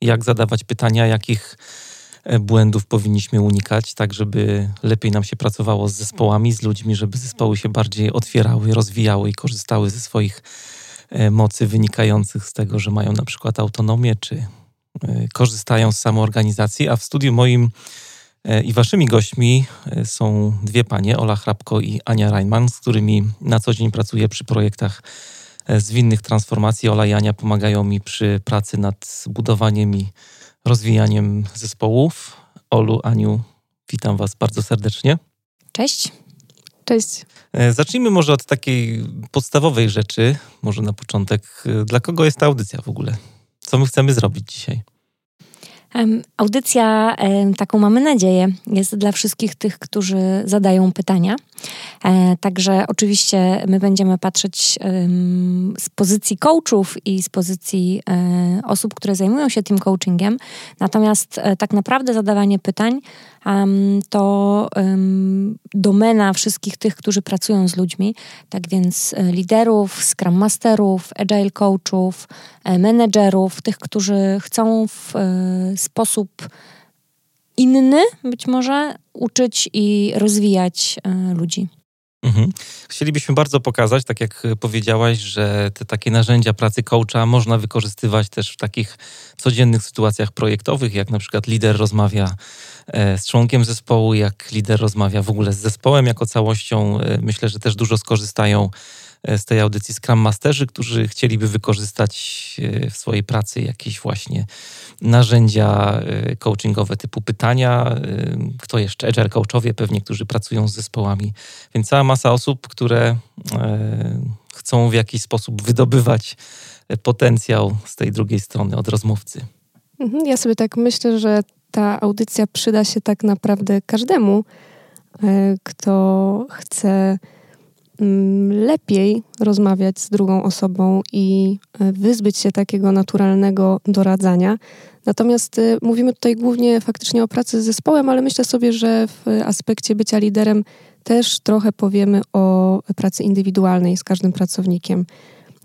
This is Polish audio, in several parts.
jak zadawać pytania, jakich e, błędów powinniśmy unikać, tak żeby lepiej nam się pracowało z zespołami, z ludźmi, żeby zespoły się bardziej otwierały, rozwijały i korzystały ze swoich e, mocy wynikających z tego, że mają na przykład autonomię, czy e, korzystają z samoorganizacji. A w studiu moim i waszymi gośćmi są dwie panie, Ola Hrabko i Ania Reinman, z którymi na co dzień pracuję przy projektach zwinnych transformacji. Ola i Ania pomagają mi przy pracy nad budowaniem i rozwijaniem zespołów. Olu, Aniu, witam Was bardzo serdecznie. Cześć. Cześć. E, zacznijmy może od takiej podstawowej rzeczy, może na początek. E, dla kogo jest ta audycja w ogóle? Co my chcemy zrobić dzisiaj? Audycja, taką mamy nadzieję, jest dla wszystkich tych, którzy zadają pytania. E, także oczywiście my będziemy patrzeć z pozycji coachów i z pozycji e, osób, które zajmują się tym coachingiem. Natomiast e, tak naprawdę zadawanie pytań to domena wszystkich tych, którzy pracują z ludźmi. Tak więc liderów, scrum masterów, agile coachów, menedżerów, tych, którzy chcą w sposób inny być może uczyć i rozwijać e, ludzi. Mhm. Chcielibyśmy bardzo pokazać, tak jak powiedziałaś, że te takie narzędzia pracy coacha można wykorzystywać też w takich codziennych sytuacjach projektowych, jak na przykład lider rozmawia e, z członkiem zespołu, jak lider rozmawia w ogóle z zespołem jako całością. E, myślę, że też dużo skorzystają z tej audycji Scrum Masterzy, którzy chcieliby wykorzystać e, w swojej pracy jakieś właśnie narzędzia e, coachingowe typu pytania. Kto jeszcze? Agile coachowie pewnie, którzy pracują z zespołami. Więc cała masa osób, które chcą w jakiś sposób wydobywać potencjał z tej drugiej strony od rozmówcy. Mhm, ja sobie tak myślę, że ta audycja przyda się tak naprawdę każdemu, kto chce lepiej rozmawiać z drugą osobą i e, wyzbyć się takiego naturalnego doradzania. Natomiast e, mówimy tutaj głównie faktycznie o pracy z zespołem, ale myślę sobie, że w aspekcie bycia liderem też trochę powiemy o pracy indywidualnej z każdym pracownikiem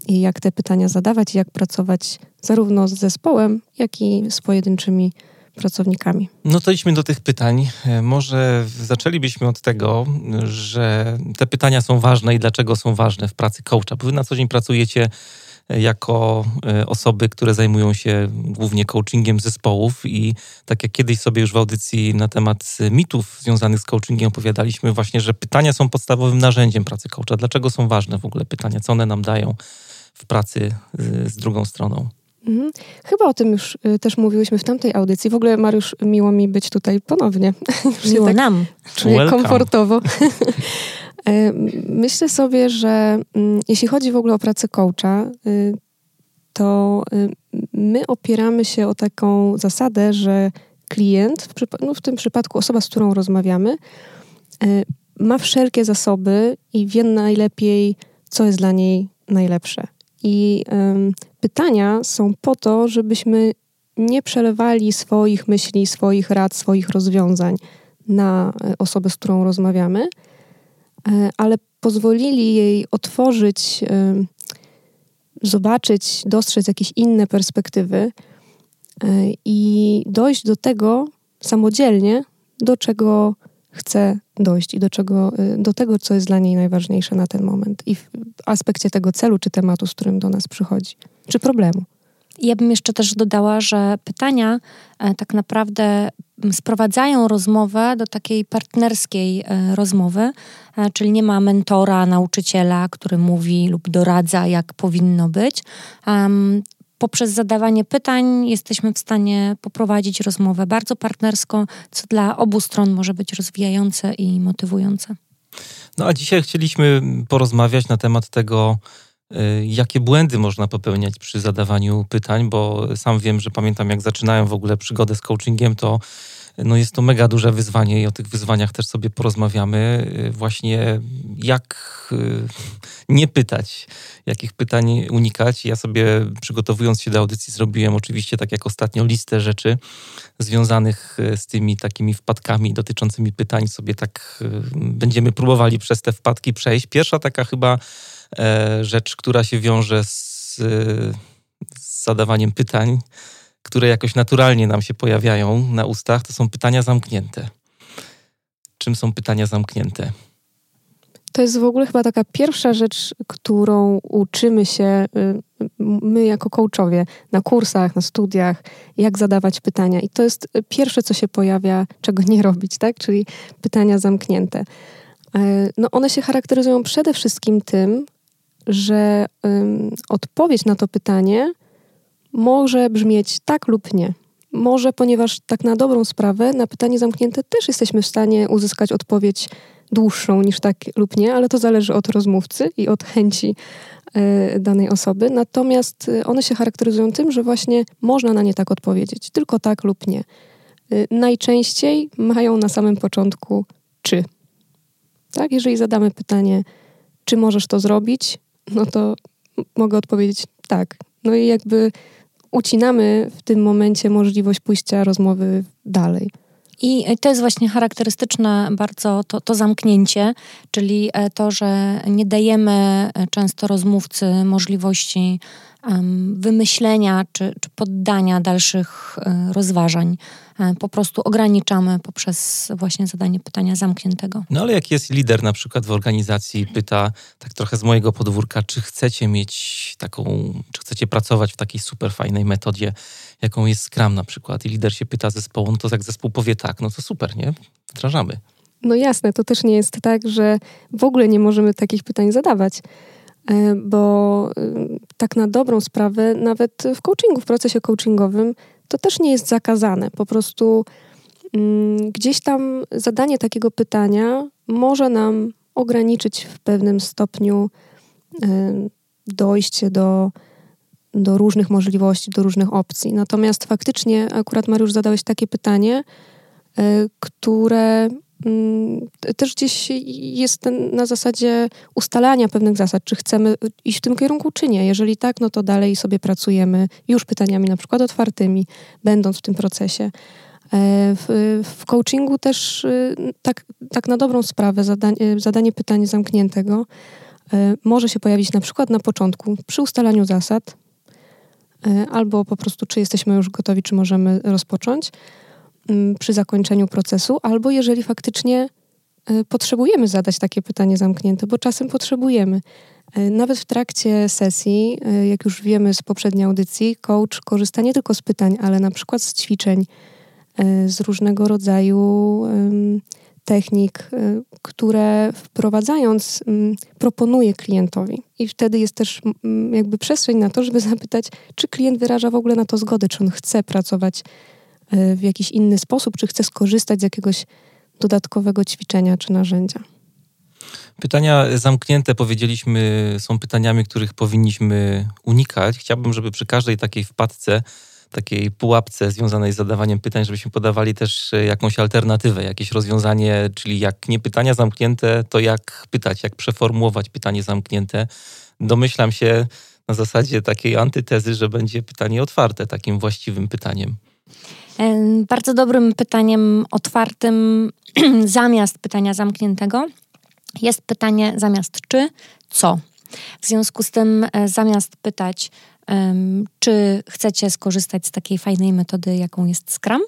i jak te pytania zadawać, jak pracować zarówno z zespołem, jak i z pojedynczymi pracownikami. No to idźmy do tych pytań. E, może zaczęlibyśmy od tego, że te pytania są ważne i dlaczego są ważne w pracy coacha. Bo wy na co dzień pracujecie e, jako e, osoby, które zajmują się głównie coachingiem zespołów i tak jak kiedyś sobie już w audycji na temat mitów związanych z coachingiem opowiadaliśmy właśnie, że pytania są podstawowym narzędziem pracy coacha. Dlaczego są ważne w ogóle pytania? Co one nam dają w pracy z drugą stroną? Mhm. Chyba o tym już y, też mówiłyśmy w tamtej audycji. W ogóle, Mariusz, miło mi być tutaj ponownie. miło tak nam. Czuję Welcome. komfortowo. E, myślę sobie, że mm, jeśli chodzi w ogóle o pracę coacha, y, to y, my opieramy się o taką zasadę, że klient, w, no w tym przypadku osoba, z którą rozmawiamy, ma wszelkie zasoby i wie najlepiej, co jest dla niej najlepsze. I pytania są po to, żebyśmy nie przelewali swoich myśli, swoich rad, swoich rozwiązań na e, osobę, z którą rozmawiamy, e, ale pozwolili jej otworzyć, zobaczyć, dostrzec jakieś inne perspektywy e, i dojść do tego samodzielnie, do czego chce dojść i do, czego, y, do tego, co jest dla niej najważniejsze na ten moment i w aspekcie tego celu czy tematu, z którym do nas przychodzi, czy problemu. Ja bym jeszcze też dodała, że pytania e, tak naprawdę sprowadzają rozmowę do takiej partnerskiej e, rozmowy, e, czyli nie ma mentora, nauczyciela, który mówi lub doradza, jak powinno być poprzez zadawanie pytań jesteśmy w stanie poprowadzić rozmowę bardzo partnerską, co dla obu stron może być rozwijające i motywujące. No a dzisiaj chcieliśmy porozmawiać na temat tego, jakie błędy można popełniać przy zadawaniu pytań, bo sam wiem, że pamiętam jak zaczynałem w ogóle przygodę z coachingiem, to no jest to mega duże wyzwanie i o tych wyzwaniach też sobie porozmawiamy. Właśnie jak nie pytać, jakich pytań unikać. Ja sobie przygotowując się do audycji zrobiłem oczywiście tak jak ostatnio listę rzeczy związanych z tymi takimi wpadkami dotyczącymi pytań. Sobie tak będziemy próbowali przez te wpadki przejść. Pierwsza taka chyba e, rzecz, która się wiąże z, z zadawaniem pytań, które jakoś naturalnie nam się pojawiają na ustach, to są pytania zamknięte. Czym są pytania zamknięte? To jest w ogóle chyba taka pierwsza rzecz, którą uczymy się y, my jako coachowie na kursach, na studiach, jak zadawać pytania. I to jest pierwsze, co się pojawia, czego nie robić, tak? Czyli pytania zamknięte. E, no one się charakteryzują przede wszystkim tym, że odpowiedź na to pytanie może brzmieć tak lub nie. Może, ponieważ tak na dobrą sprawę na pytanie zamknięte też jesteśmy w stanie uzyskać odpowiedź dłuższą niż tak lub nie, ale to zależy od rozmówcy i od chęci y, danej osoby. Natomiast y, one się charakteryzują tym, że właśnie można na nie tak odpowiedzieć, tylko tak lub nie. Y, najczęściej mają na samym początku czy. Tak, jeżeli zadamy pytanie, czy możesz to zrobić, no to mogę odpowiedzieć tak. No i jakby ucinamy w tym momencie możliwość pójścia rozmowy dalej. I to jest właśnie charakterystyczne bardzo to, to zamknięcie, czyli e, to, że nie dajemy e, często rozmówcy możliwości wymyślenia czy, czy poddania dalszych um, rozważań. Um, po prostu ograniczamy poprzez właśnie zadanie pytania zamkniętego. No ale jak jest lider na przykład w organizacji, pyta tak trochę z mojego podwórka, czy chcecie mieć taką, czy chcecie pracować w takiej super fajnej metodzie, jaką jest Scrum na przykład i lider się pyta zespołu, no to jak zespół powie tak, no to super, nie? Wdrażamy. No jasne, to też nie jest tak, że w ogóle nie możemy takich pytań zadawać. E, bo y, tak na dobrą sprawę, nawet w coachingu, w procesie coachingowym, to też nie jest zakazane. Po prostu mm, gdzieś tam zadanie takiego pytania może nam ograniczyć w pewnym stopniu y, dojście do, do różnych możliwości, do różnych opcji. Natomiast faktycznie, akurat Mariusz zadałeś takie pytanie, y, które też gdzieś jest na zasadzie ustalania pewnych zasad, czy chcemy iść w tym kierunku, czy nie. Jeżeli tak, no to dalej sobie pracujemy już pytaniami na przykład otwartymi, będąc w tym procesie. E, w, w coachingu też y, tak, tak na dobrą sprawę zadanie, zadanie pytania zamkniętego e, może się pojawić na przykład na początku przy ustalaniu zasad, e, albo po prostu czy jesteśmy już gotowi, czy możemy rozpocząć Mm, przy zakończeniu procesu, albo jeżeli faktycznie e, potrzebujemy zadać takie pytanie zamknięte, bo czasem potrzebujemy. E, nawet w trakcie sesji, e, jak już wiemy z poprzedniej audycji, coach korzysta nie tylko z pytań, ale na przykład z ćwiczeń, z różnego rodzaju technik, które wprowadzając proponuje klientowi. I wtedy jest też jakby przestrzeń na to, żeby zapytać, czy klient wyraża w ogóle na to zgodę, czy on chce pracować w jakiś inny sposób, czy chce skorzystać z jakiegoś dodatkowego ćwiczenia czy narzędzia. Pytania zamknięte, powiedzieliśmy, są pytaniami, których powinniśmy unikać. Chciałbym, żeby przy każdej takiej wpadce, takiej pułapce związanej z zadawaniem pytań, żebyśmy podawali też jakąś alternatywę, jakieś rozwiązanie, czyli jak nie pytania zamknięte, to jak pytać, jak przeformułować pytanie zamknięte. Domyślam się na zasadzie takiej antytezy, że będzie pytanie otwarte takim właściwym pytaniem. Bardzo dobrym pytaniem otwartym zamiast pytania zamkniętego jest pytanie zamiast czy, co. W związku z tym e, zamiast pytać, czy chcecie skorzystać z takiej fajnej metody, jaką jest Scrum,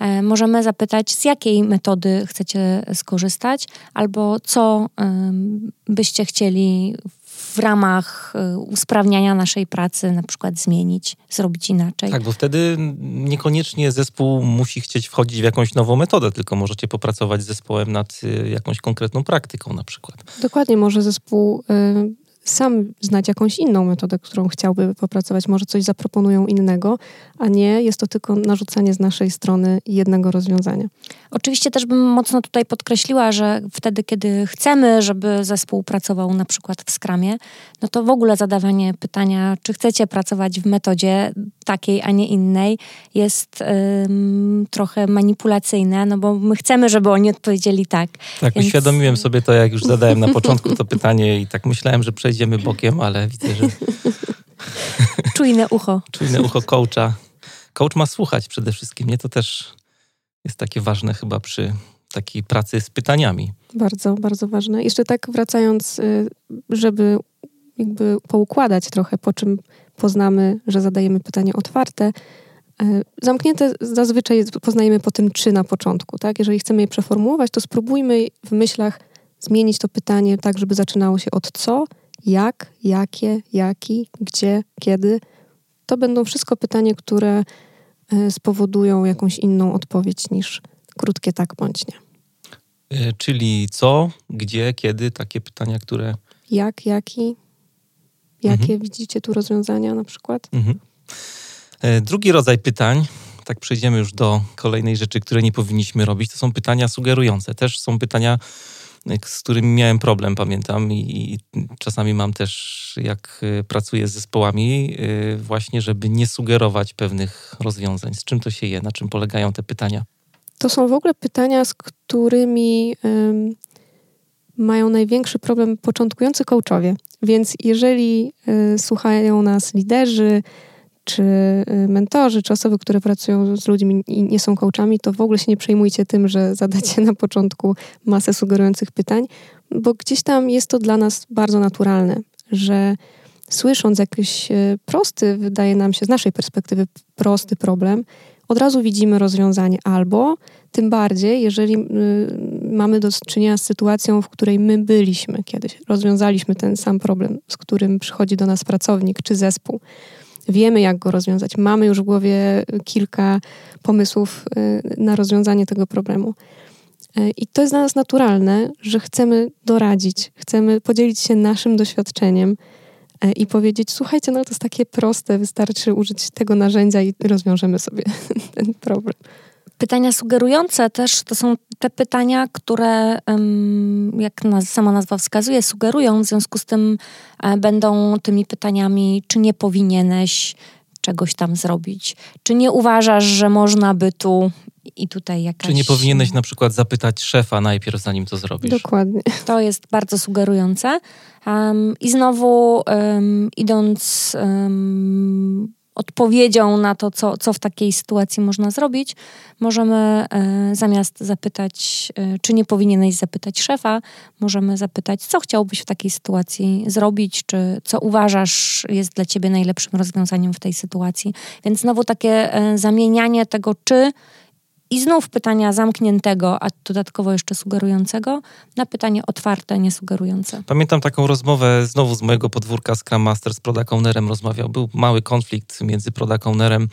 e, możemy zapytać, z jakiej metody chcecie skorzystać, albo co byście chcieli w ramach y, usprawniania naszej pracy na przykład zmienić, zrobić inaczej. Tak, bo wtedy niekoniecznie zespół musi chcieć wchodzić w jakąś nową metodę, tylko możecie popracować z zespołem nad y, jakąś konkretną praktyką na przykład. Dokładnie, może zespół y, sam znać jakąś inną metodę, którą chciałby popracować, może coś zaproponują innego, a nie jest to tylko narzucanie z naszej strony jednego rozwiązania. Oczywiście też bym mocno tutaj podkreśliła, że wtedy, kiedy chcemy, żeby zespół pracował na przykład w skramie, no to w ogóle zadawanie pytania, czy chcecie pracować w metodzie takiej, a nie innej, jest ym, trochę manipulacyjne, no bo my chcemy, żeby oni odpowiedzieli tak. Tak, Więc... uświadomiłem sobie to, jak już zadałem na początku to pytanie i tak myślałem, że przejdziemy bokiem, ale widzę, że... Czujne ucho. Czujne ucho coacha. Coach ma słuchać przede wszystkim, nie? To też jest takie ważne chyba przy takiej pracy z pytaniami. Bardzo, bardzo ważne. Jeszcze tak wracając, y, żeby jakby poukładać trochę, po czym poznamy, że zadajemy pytanie otwarte. Y, zamknięte zazwyczaj poznajemy po tym czy na początku, tak? Jeżeli chcemy je przeformułować, to spróbujmy w myślach zmienić to pytanie tak, żeby zaczynało się od co, jak, jakie, jaki, gdzie, kiedy. To będą wszystko pytania, które y, spowodują jakąś inną odpowiedź niż krótkie tak bądź nie. E, czyli co, gdzie, kiedy, takie pytania, które. Jak, jaki? Jakie mhm. widzicie tu rozwiązania na przykład? Mhm. E, drugi rodzaj pytań, tak przejdziemy już do kolejnej rzeczy, które nie powinniśmy robić, to są pytania sugerujące. Też są pytania, e, z którymi miałem problem, pamiętam, i, czasami mam też, jak pracuję z zespołami, właśnie, żeby nie sugerować pewnych rozwiązań. Z czym to się je, na czym polegają te pytania? To są w ogóle pytania, z którymi um, mają największy problem początkujący coachowie. Więc jeżeli y, słuchają nas liderzy, czy y, mentorzy, czy osoby, które pracują z ludźmi i nie są coachami, to w ogóle się nie przejmujcie tym, że zadacie na początku masę sugerujących pytań, bo gdzieś tam jest to dla nas bardzo naturalne, że słysząc jakiś prosty, wydaje nam się z naszej perspektywy prosty problem, od razu widzimy rozwiązanie albo tym bardziej, jeżeli y, mamy do czynienia z sytuacją, w której my byliśmy kiedyś, rozwiązaliśmy ten sam problem, z którym przychodzi do nas pracownik czy zespół. Wiemy, jak go rozwiązać. Mamy już w głowie kilka pomysłów y, na rozwiązanie tego problemu. Y, I to jest dla nas naturalne, że chcemy doradzić, chcemy podzielić się naszym doświadczeniem, E, i powiedzieć: Słuchajcie, no to jest takie proste, wystarczy użyć tego narzędzia i rozwiążemy sobie ten problem. Pytania sugerujące też to są te pytania, które, jak sama nazwa wskazuje, sugerują, w związku z tym e, będą tymi pytaniami, czy nie powinieneś czegoś tam zrobić, czy nie uważasz, że można by tu i tutaj jakaś... Czy nie powinieneś na przykład zapytać szefa najpierw, zanim to zrobisz? Dokładnie. To jest bardzo sugerujące. Um, I znowu um, idąc um, odpowiedzią na to, co, co w takiej sytuacji można zrobić, możemy e, zamiast zapytać, e, czy nie powinieneś zapytać szefa, możemy zapytać, co chciałbyś w takiej sytuacji zrobić, czy co uważasz jest dla ciebie najlepszym rozwiązaniem w tej sytuacji. Więc znowu takie e, zamienianie tego czy i znów pytania zamkniętego, a dodatkowo jeszcze sugerującego, na pytanie otwarte, niesugerujące. Pamiętam taką rozmowę znowu z mojego podwórka Scrum Master z Product Ownerem rozmawiał. Był mały konflikt między Product Ownerem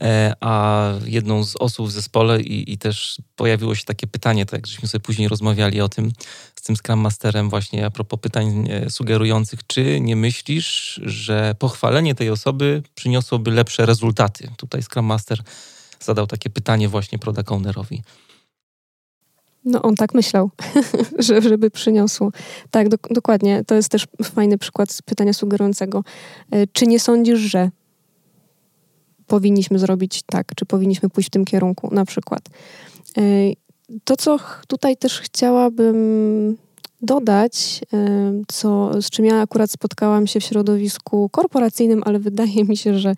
e, a jedną z osób w zespole i, i, też pojawiło się takie pytanie, tak żeśmy sobie później rozmawiali o tym z tym Scrum Masterem właśnie a propos pytań e, sugerujących, czy nie myślisz, że pochwalenie tej osoby przyniosłoby lepsze rezultaty? Tutaj Scrum Master zadał takie pytanie właśnie product ownerowi. No on tak myślał, żeby przyniosło. Tak, do, dokładnie. To jest też fajny przykład pytania sugerującego. E, czy nie sądzisz, że powinniśmy zrobić tak, czy powinniśmy pójść w tym kierunku na przykład? E, to, co tutaj też chciałabym dodać, e, co, z czym ja akurat spotkałam się w środowisku korporacyjnym, ale wydaje mi się, że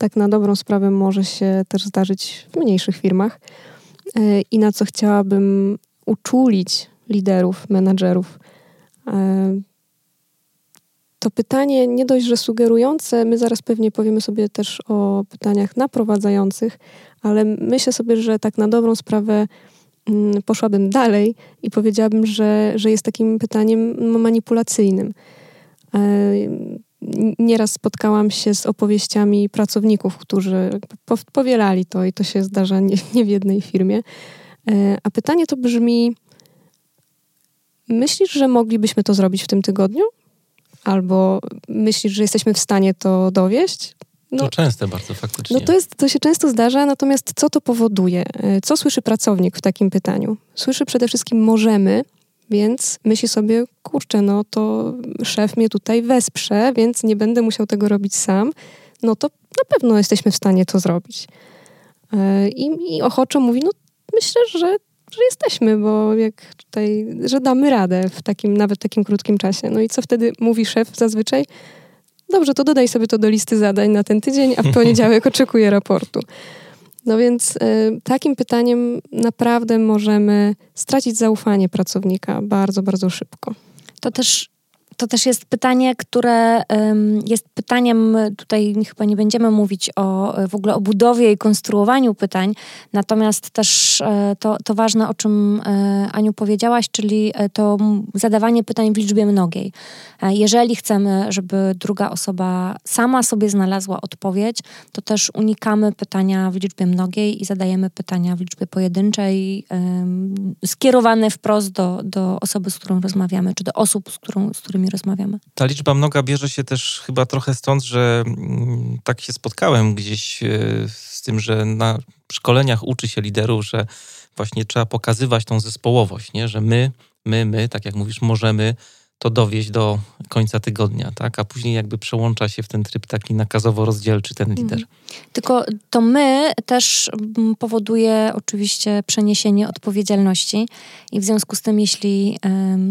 tak na dobrą sprawę może się też zdarzyć w mniejszych firmach e, i na co chciałabym uczulić liderów, menadżerów. E, to pytanie nie dość, że sugerujące, my zaraz pewnie powiemy sobie też o pytaniach naprowadzających, ale myślę sobie, że tak na dobrą sprawę mm, poszłabym dalej i powiedziałabym, że, że jest takim pytaniem manipulacyjnym. Nieraz spotkałam się z opowieściami pracowników, którzy powielali to i to się zdarza nie, nie w jednej firmie. E, a pytanie to brzmi: Myślisz, że moglibyśmy to zrobić w tym tygodniu? albo myślisz, że jesteśmy w stanie to dowieść. No, to częste bardzo faktycznie. No to, jest, to się często zdarza, natomiast co to powoduje? E, co słyszy pracownik w takim pytaniu? Słyszy przede wszystkim możemy, więc myśli sobie, kurczę, no to szef mnie tutaj wesprze, więc nie będę musiał tego robić sam. No to na pewno jesteśmy w stanie to zrobić. E, I, i ochoczo mówi, no myślę, że że jesteśmy, bo jak tutaj, że damy radę w takim, nawet takim krótkim czasie. No i co wtedy mówi szef zazwyczaj? Dobrze, to dodaj sobie to do listy zadań na ten tydzień, a w poniedziałek oczekuję raportu. No więc y, takim pytaniem naprawdę możemy stracić zaufanie pracownika bardzo, bardzo szybko. To też to też jest pytanie, które jest pytaniem, tutaj chyba nie będziemy mówić o w ogóle o budowie i konstruowaniu pytań, natomiast też e, to, to ważne, o czym e, Aniu powiedziałaś, czyli e, to zadawanie pytań w liczbie mnogiej. Jeżeli chcemy, żeby druga osoba sama sobie znalazła odpowiedź, to też unikamy pytania w liczbie mnogiej i zadajemy pytania w liczbie pojedynczej, skierowane wprost do, do osoby, z którą rozmawiamy, czy do osób, z, którą, z którymi rozmawiamy. Ta liczba mnoga bierze się też chyba trochę stąd, że mm, tak się spotkałem gdzieś e, z tym, że na szkoleniach uczy się liderów, że właśnie trzeba pokazywać tą zespołowość, nie? że my, my, my, tak jak mówisz, możemy to dowieść do końca tygodnia, tak? A później jakby przełącza się w ten tryb taki nakazowo-rozdzielczy ten lider. Mhm. Tylko to my też mm, powoduje oczywiście przeniesienie odpowiedzialności i w związku z tym, jeśli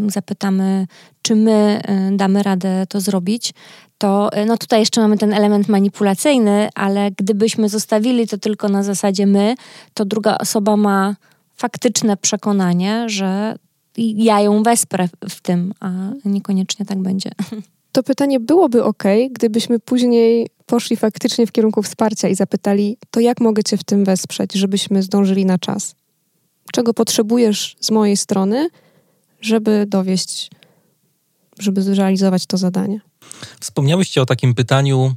zapytamy, czy my damy radę to zrobić, to e, no tutaj jeszcze mamy ten element manipulacyjny, ale gdybyśmy zostawili to tylko na zasadzie my, to druga osoba ma faktyczne przekonanie, że ja ją wesprę w tym, a niekoniecznie tak będzie. To pytanie byłoby ok, gdybyśmy później poszli faktycznie w kierunku wsparcia i zapytali, to jak mogę Cię w tym wesprzeć, żebyśmy zdążyli na czas? Czego potrzebujesz z mojej strony, żeby dowieść, żeby zrealizować to zadanie? Wspomniałyście o takim pytaniu,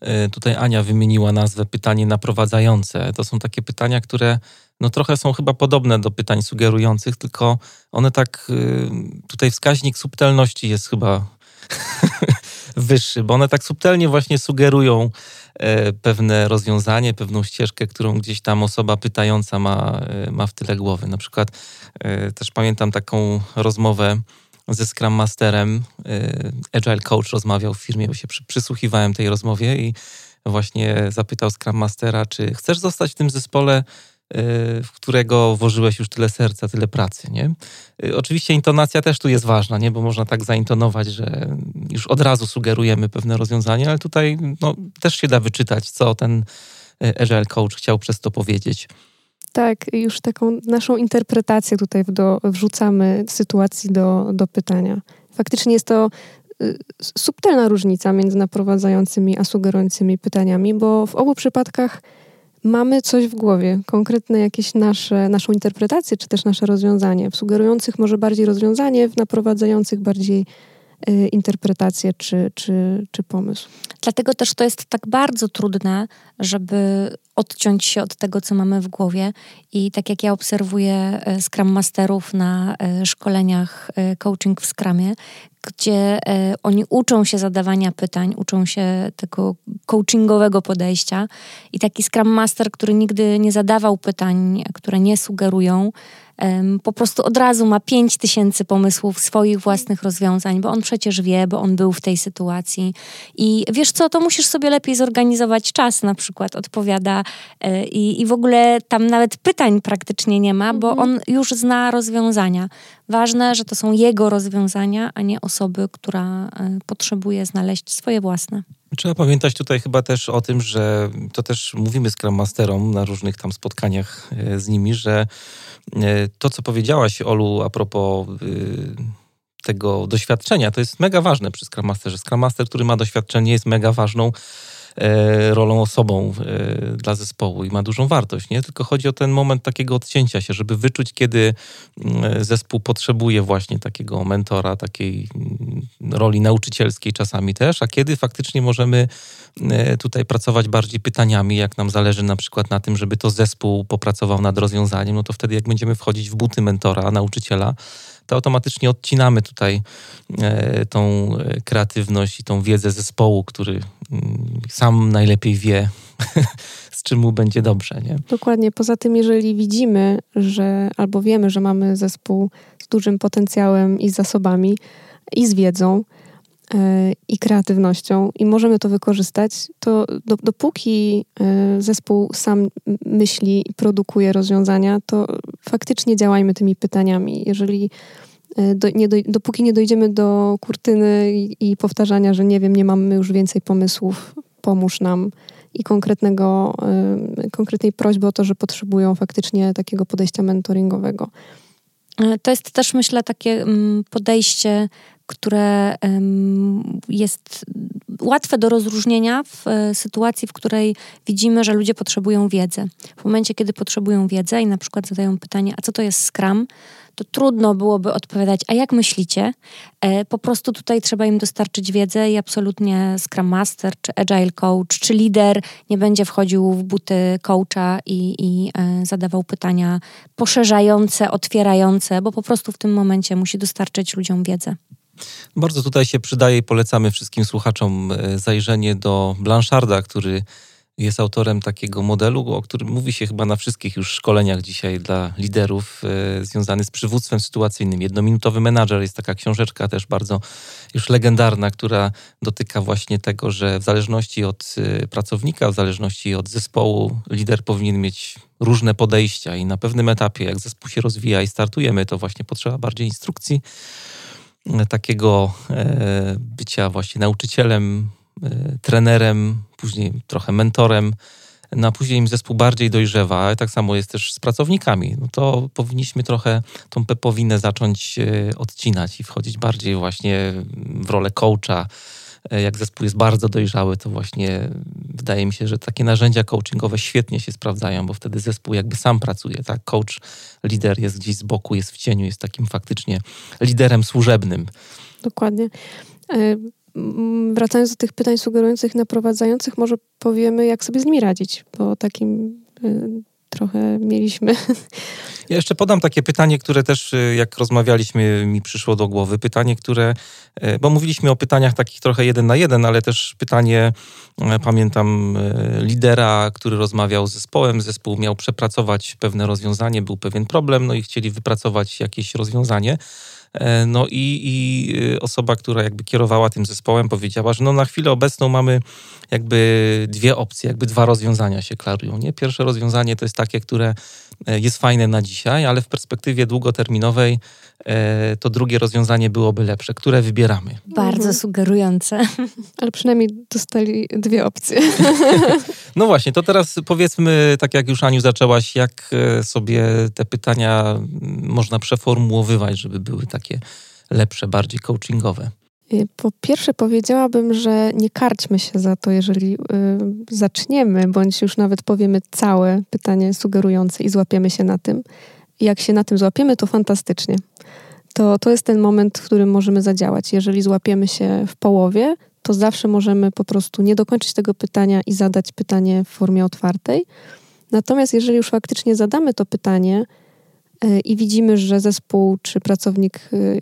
e, tutaj Ania wymieniła nazwę pytanie naprowadzające. To są takie pytania, które no trochę są chyba podobne do pytań sugerujących, tylko one tak, y, tutaj wskaźnik subtelności jest chyba wyższy, bo one tak subtelnie właśnie sugerują e, pewne rozwiązanie, pewną ścieżkę, którą gdzieś tam osoba pytająca ma, e, ma w tyle głowy. Na przykład e, też pamiętam taką rozmowę ze Scrum Masterem. Agile Coach rozmawiał w firmie, bo się przysłuchiwałem tej rozmowie i właśnie zapytał Scrum Mastera, czy chcesz zostać w tym zespole w którego włożyłeś już tyle serca, tyle pracy, nie? Y, oczywiście intonacja też tu jest ważna, nie? Bo można tak zaintonować, że już od razu sugerujemy pewne rozwiązanie, ale tutaj no, też się da wyczytać, co ten y, Agile Coach chciał przez to powiedzieć. Tak, już taką naszą interpretację tutaj do, wrzucamy sytuacji do, do pytania. Faktycznie jest to y, subtelna różnica między naprowadzającymi a sugerującymi pytaniami, bo w obu przypadkach mamy coś w głowie, konkretne jakieś nasze, naszą interpretację, czy też nasze rozwiązanie. W sugerujących może bardziej rozwiązanie, w naprowadzających bardziej y, interpretację czy, czy, czy pomysł. Dlatego też to jest tak bardzo trudne, żeby odciąć się od tego, co mamy w głowie. I tak jak ja obserwuję e, Scrum Masterów na e, szkoleniach e, coaching w Scrumie, gdzie oni uczą się zadawania pytań, uczą się tego coachingowego podejścia. I taki Scrum Master, który nigdy nie zadawał pytań, które nie sugerują, po prostu od razu ma pięć tysięcy pomysłów swoich własnych rozwiązań, bo on przecież wie, bo on był w tej sytuacji. I wiesz co, to musisz sobie lepiej zorganizować czas, na przykład odpowiada e, i, i w ogóle tam nawet pytań praktycznie nie ma, bo mhm. on już zna rozwiązania. Ważne, że to są jego rozwiązania, a nie osoby, która e, potrzebuje znaleźć swoje własne. Trzeba pamiętać tutaj chyba też o tym, że to też mówimy Scrum Masterom na różnych tam spotkaniach e, z nimi, że to, co powiedziałaś, Olu, a propos tego doświadczenia, to jest mega ważne przy Scrum Masterze. Scrum Master, który ma doświadczenie, jest mega ważną E, rolą osobą e, dla zespołu i ma dużą wartość, nie? Tylko chodzi o ten moment takiego odcięcia się, żeby wyczuć, kiedy mm, zespół potrzebuje właśnie takiego mentora, takiej mm, roli nauczycielskiej czasami też, a kiedy faktycznie możemy e, tutaj pracować bardziej pytaniami, jak nam zależy na przykład na tym, żeby to zespół popracował nad rozwiązaniem, no to wtedy jak będziemy wchodzić w buty mentora, nauczyciela, to automatycznie odcinamy tutaj e, tą kreatywność i tą wiedzę zespołu, który mm, sam najlepiej wie, z czym mu będzie dobrze. Nie? Dokładnie. Poza tym, jeżeli widzimy, że albo wiemy, że mamy zespół z dużym potencjałem i zasobami i z wiedzą, i kreatywnością i możemy to wykorzystać, to do, dopóki e, zespół sam myśli i produkuje rozwiązania, to faktycznie działajmy tymi pytaniami. Jeżeli e, do, nie do, dopóki nie dojdziemy do kurtyny i, i, powtarzania, że nie wiem, nie mamy już więcej pomysłów, pomóż nam i konkretnego, y, konkretnej prośby o to, że potrzebują faktycznie takiego podejścia mentoringowego. To jest też, myślę, takie mm, podejście które jest łatwe do rozróżnienia w e, sytuacji, w której widzimy, że ludzie potrzebują wiedzy. W momencie, kiedy potrzebują wiedzy i na przykład zadają pytanie, a co to jest Scrum, to trudno byłoby odpowiadać, a jak myślicie? E, po prostu tutaj trzeba im dostarczyć wiedzę i absolutnie Scrum Master, czy Agile Coach, czy lider nie będzie wchodził w buty coacha i, i e, zadawał pytania poszerzające, otwierające, bo po prostu w tym momencie musi dostarczyć ludziom wiedzę. Bardzo tutaj się przydaje i polecamy wszystkim słuchaczom e, zajrzenie do Blancharda, który jest autorem takiego modelu, o którym mówi się chyba na wszystkich już szkoleniach dzisiaj dla liderów, e, związany z przywództwem sytuacyjnym. Jednominutowy menadżer jest taka książeczka też bardzo już legendarna, która dotyka właśnie tego, że w zależności od e, pracownika, w zależności od zespołu, lider powinien mieć różne podejścia i na pewnym etapie, jak zespół się rozwija i startujemy, to właśnie potrzeba bardziej instrukcji takiego e, bycia właśnie nauczycielem, e, trenerem, później trochę mentorem, no a później im zespół bardziej dojrzewa, tak samo jest też z pracownikami, no to powinniśmy trochę tą pepowinę zacząć e, odcinać i wchodzić bardziej właśnie w rolę coacha, jak zespół jest bardzo dojrzały, to właśnie wydaje mi się, że takie narzędzia coachingowe świetnie się sprawdzają, bo wtedy zespół jakby sam pracuje, tak? Coach, lider jest gdzieś z boku, jest w cieniu, jest takim faktycznie liderem służebnym. Dokładnie. E, wracając do tych pytań sugerujących naprowadzających, może powiemy, jak sobie z nimi radzić, bo takim e, trochę mieliśmy. Ja jeszcze podam takie pytanie, które też y, jak rozmawialiśmy mi przyszło do głowy. Pytanie, które, y, bo mówiliśmy o pytaniach takich trochę jeden na jeden, ale też pytanie, y, pamiętam lidera, który rozmawiał z zespołem, zespół miał przepracować pewne rozwiązanie, był pewien problem, no i chcieli wypracować jakieś rozwiązanie. E, no i, i osoba, która jakby kierowała tym zespołem, powiedziała, że no na chwilę obecną mamy jakby dwie opcje, jakby dwa rozwiązania się klarują. Nie? Pierwsze rozwiązanie to jest takie, które e, jest fajne na dzisiaj, ale w perspektywie długoterminowej e, to drugie rozwiązanie byłoby lepsze. Które wybieramy? Bardzo mhm. sugerujące. Ale przynajmniej dostali dwie opcje. No właśnie, to teraz powiedzmy, tak jak już Aniu zaczęłaś, jak sobie te pytania można przeformułowywać, żeby były tak takie lepsze, bardziej coachingowe? Y, po pierwsze powiedziałabym, że nie karćmy się za to, jeżeli y, zaczniemy, bądź już nawet powiemy całe pytanie sugerujące i złapiemy się na tym. Jak się na tym złapiemy, to fantastycznie. To, to jest ten moment, w którym możemy zadziałać. Jeżeli złapiemy się w połowie, to zawsze możemy po prostu nie dokończyć tego pytania i zadać pytanie w formie otwartej. Natomiast jeżeli już faktycznie zadamy to pytanie, E, i widzimy, że zespół czy pracownik e,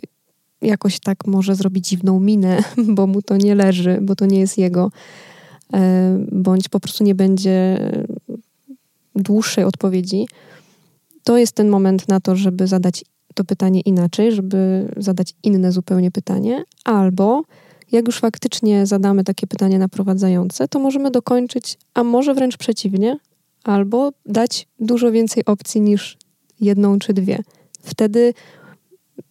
jakoś tak może zrobić dziwną minę, bo mu to nie leży, bo to nie jest jego, e, bądź po prostu nie będzie dłuższej odpowiedzi, to jest ten moment na to, żeby zadać to pytanie inaczej, żeby zadać inne zupełnie pytanie, albo jak już faktycznie zadamy takie pytanie naprowadzające, to możemy dokończyć, a może wręcz przeciwnie, albo dać dużo więcej opcji niż jedną czy dwie. Wtedy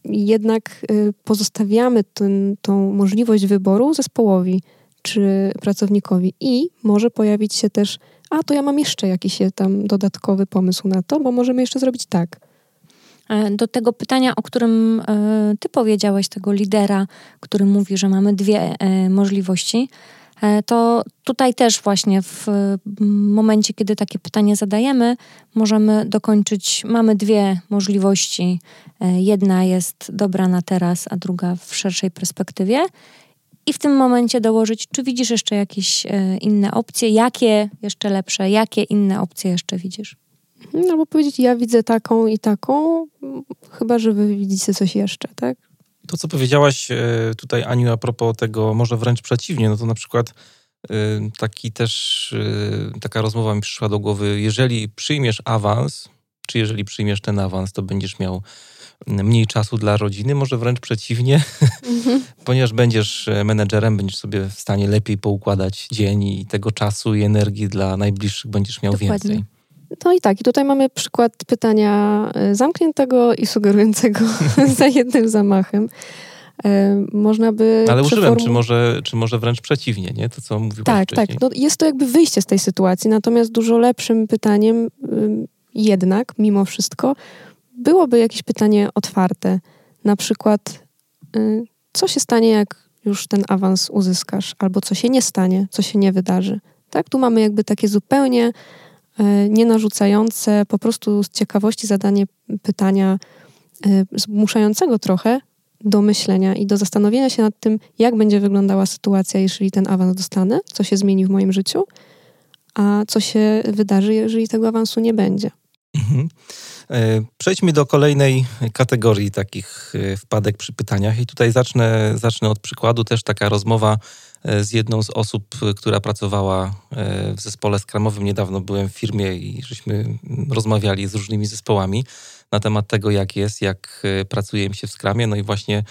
jednak y, pozostawiamy ten, tą możliwość wyboru zespołowi czy pracownikowi i może pojawić się też, a to ja mam jeszcze jakiś tam dodatkowy pomysł na to, bo możemy jeszcze zrobić tak. E, do tego pytania, o którym e, ty powiedziałeś, tego lidera, który mówi, że mamy dwie e, możliwości, E, to tutaj też właśnie w momencie, kiedy takie pytanie zadajemy, możemy dokończyć. Mamy dwie możliwości. E, jedna jest dobra na teraz, a druga w szerszej perspektywie. I w tym momencie dołożyć, czy widzisz jeszcze jakieś e, inne opcje, jakie jeszcze lepsze, jakie inne opcje jeszcze widzisz? Mhm, albo powiedzieć, ja widzę taką i taką, chyba że wy widzicie coś jeszcze, tak? To, co powiedziałaś e, tutaj, Aniu, a propos tego, może wręcz przeciwnie, no to na przykład e, taki też, e, taka rozmowa mi przyszła do głowy, jeżeli przyjmiesz awans, czy jeżeli przyjmiesz ten awans, to będziesz miał mniej czasu dla rodziny, może wręcz przeciwnie, ponieważ będziesz menedżerem, będziesz sobie w stanie lepiej poukładać dzień i tego czasu i energii dla najbliższych będziesz miał Dokładnie. więcej. No i tak, i tutaj mamy przykład pytania e, zamkniętego i sugerującego za jednym zamachem. E, można by. Ale użyłem, czy może, czy może wręcz przeciwnie, nie? To, co mówiłaś Tak, wcześniej. tak. No jest to jakby wyjście z tej sytuacji, natomiast dużo lepszym pytaniem jednak, mimo wszystko, byłoby jakieś pytanie otwarte. Na przykład, y, co się stanie, jak już ten awans uzyskasz, albo co się nie stanie, co się nie wydarzy. Tak, tu mamy jakby takie zupełnie nie narzucające, po prostu z ciekawości zadanie pytania e, zmuszającego trochę do myślenia i do zastanowienia się nad tym, jak będzie wyglądała sytuacja, jeżeli ten awans dostanę, co się zmieni w moim życiu, a co się wydarzy, jeżeli tego awansu nie będzie. Mhm. E, przejdźmy do kolejnej kategorii takich wpadek przy pytaniach i tutaj zacznę, zacznę od przykładu. Też taka rozmowa E, z jedną z osób, która pracowała e, w zespole skramowym. Niedawno byłem w firmie i żeśmy rozmawiali z różnymi zespołami na temat tego, jak jest, jak e, pracuje im się w skramie. No i właśnie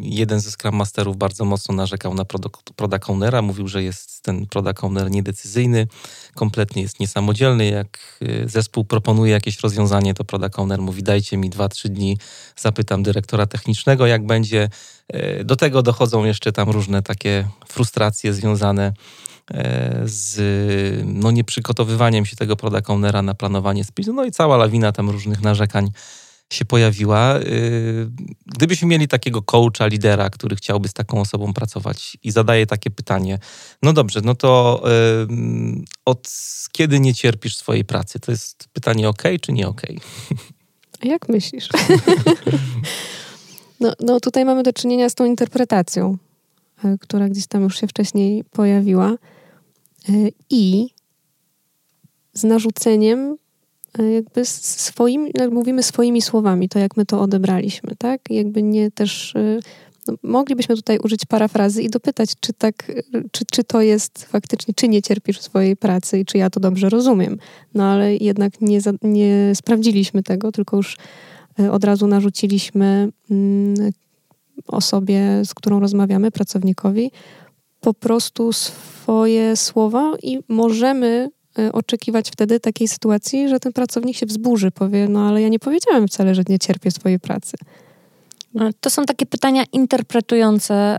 jeden ze Scrum Masterów bardzo mocno narzekał na product ownera. Mówił, że jest ten product owner niedecyzyjny, kompletnie jest niesamodzielny. Jak zespół proponuje jakieś rozwiązanie, to product owner mówi dajcie mi 2-3 dni, zapytam dyrektora technicznego, jak będzie. Do tego dochodzą jeszcze tam różne takie frustracje związane z no, nieprzygotowywaniem się tego product ownera na planowanie spisu. No i cała lawina tam różnych narzekań się pojawiła. E, gdybyśmy mieli takiego coacha, lidera, który chciałby z taką osobą pracować i zadaje takie pytanie, no dobrze, no to od kiedy nie cierpisz swojej pracy? To jest pytanie ok, czy nie ok? Jak myślisz? No, no tutaj mamy do czynienia z tą interpretacją, e, która gdzieś tam już się wcześniej pojawiła e, i z narzuceniem e, jakby swoim, jak mówimy swoimi słowami, to jak my to odebraliśmy, tak? Jakby nie też no, moglibyśmy tutaj użyć parafrazy i dopytać, czy tak, czy, czy to jest faktycznie, czy nie cierpisz w swojej pracy i czy ja to dobrze rozumiem. No ale jednak nie, nie sprawdziliśmy tego, tylko już Y, od razu narzuciliśmy mm, osobie, z którą rozmawiamy, pracownikowi, po prostu swoje słowa i możemy y, oczekiwać wtedy takiej sytuacji, że ten pracownik się wzburzy, powie, no ale ja nie powiedziałem wcale, że nie cierpię swojej pracy. To są takie pytania interpretujące,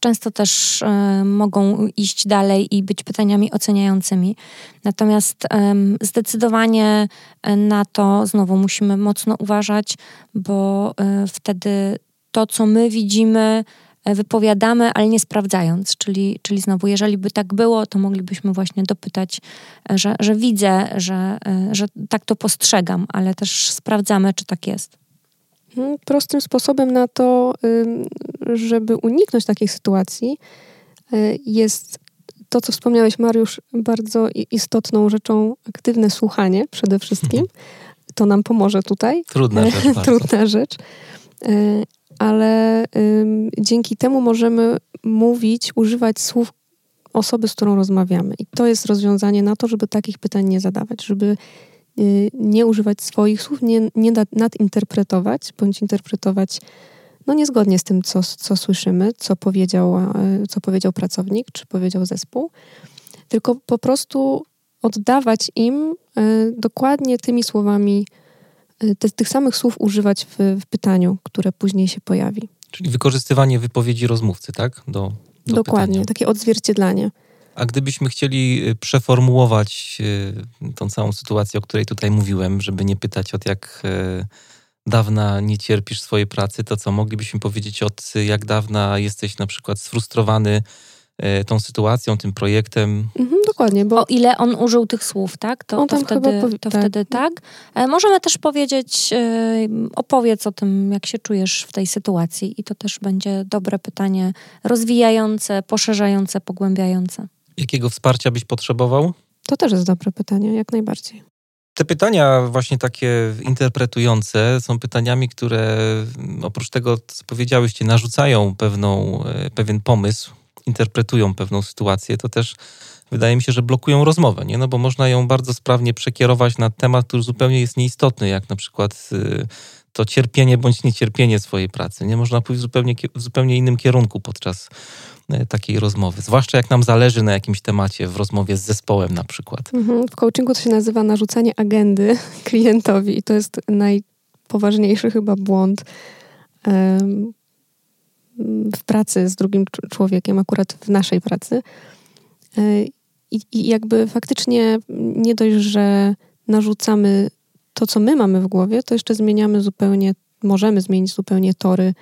często też e, mogą iść dalej i być pytaniami oceniającymi. Natomiast e, zdecydowanie na to znowu musimy mocno uważać, bo e, wtedy to, co my widzimy, e, wypowiadamy, ale nie sprawdzając. Czyli, czyli znowu, jeżeli by tak było, to moglibyśmy właśnie dopytać, e, że, że widzę, że, e, że tak to postrzegam, ale też sprawdzamy, czy tak jest. Mhm, prostym sposobem na to, żeby uniknąć takiej sytuacji, jest to, co wspomniałeś, Mariusz, bardzo istotną rzeczą aktywne słuchanie przede wszystkim. To nam pomoże tutaj. Trudna rzecz. Trudna rzecz. Y, ale dzięki temu możemy mówić, używać słów osoby, z którą rozmawiamy. I to jest rozwiązanie na to, żeby takich pytań nie zadawać, żeby Y, nie używać swoich słów, nie, nie nadinterpretować, bądź interpretować no niezgodnie z tym, co, co słyszymy, co powiedział, e, co powiedział pracownik, czy powiedział zespół, tylko po prostu oddawać im e, dokładnie tymi słowami, te, tych samych słów używać w, w, pytaniu, które później się pojawi. Czyli wykorzystywanie wypowiedzi rozmówcy, tak? Do, do Dokładnie, pytania. takie odzwierciedlanie. A gdybyśmy chcieli y, przeformułować y, tą całą sytuację, o której tutaj mówiłem, żeby nie pytać od jak y, dawna nie cierpisz swojej pracy, to co moglibyśmy powiedzieć od jak dawna jesteś na przykład sfrustrowany tą sytuacją, tym projektem. Mhm, dokładnie, bo o ile on użył tych słów, tak? To, to, wtedy, powie... to tak. wtedy tak. E, możemy też powiedzieć, opowiedz o tym, jak się czujesz w tej sytuacji i to też będzie dobre pytanie, rozwijające, poszerzające, pogłębiające. Jakiego wsparcia byś potrzebował? To też jest dobre pytanie, jak najbardziej. Te pytania właśnie takie interpretujące są pytaniami, które mm, oprócz tego, co powiedziałyście, narzucają pewną, e, pewien pomysł, interpretują pewną sytuację, to też wydaje mi się, że blokują rozmowę, nie? No bo można ją bardzo sprawnie przekierować na temat, który zupełnie jest nieistotny, jak na przykład y, to cierpienie bądź niecierpienie swojej pracy. Nie można pójść w zupełnie, w zupełnie innym kierunku podczas e, takiej rozmowy. Zwłaszcza jak nam zależy na jakimś temacie w rozmowie z zespołem na przykład. Mhm. W coachingu to się nazywa narzucanie agendy klientowi i to jest najpoważniejszy chyba błąd w pracy z drugim człowiekiem, akurat w naszej pracy. E, I, jakby faktycznie nie dość, że narzucamy to, co my mamy w głowie, to jeszcze zmieniamy zupełnie, możemy zmienić zupełnie tory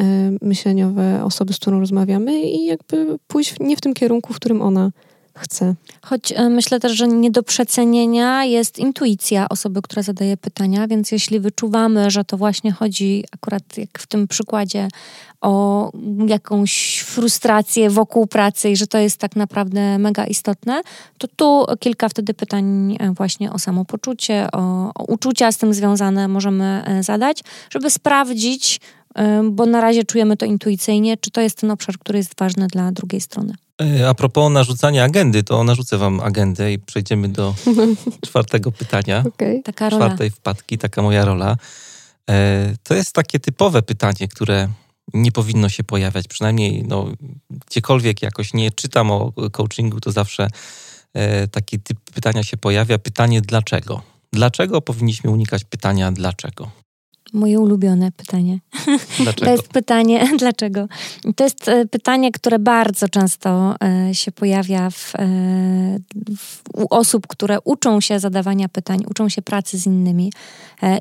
e, myśleniowe osoby, z którą rozmawiamy i jakby pójść nie w tym kierunku, w którym ona chce. Choć e, myślę też, że nie do przecenienia jest intuicja osoby, która zadaje pytania, więc jeśli wyczuwamy, że to właśnie chodzi, akurat jak w tym przykładzie, o jakąś frustrację wokół pracy i że to jest tak naprawdę mega istotne, to tu kilka wtedy pytań e, właśnie o samopoczucie, o, o uczucia z tym związane możemy e, zadać, żeby sprawdzić, bo na razie czujemy to intuicyjnie, czy to jest ten obszar, który jest ważny dla drugiej strony. E, a propos narzucania agendy, to narzucę wam agendę i przejdziemy do czwartego pytania. Okay. Taka rola. Czwartej wpadki, taka moja rola. E, to jest takie typowe pytanie, które nie powinno się pojawiać. Przynajmniej no, gdziekolwiek jakoś nie czytam o coachingu, to zawsze e, taki typ pytania się pojawia. Pytanie dlaczego? Dlaczego powinniśmy unikać pytania dlaczego? Moje ulubione pytanie. Dlaczego? To jest pytanie, dlaczego? To jest e, pytanie, które bardzo często e, się pojawia w, e, w, u osób, które uczą się zadawania pytań, uczą się pracy z innymi.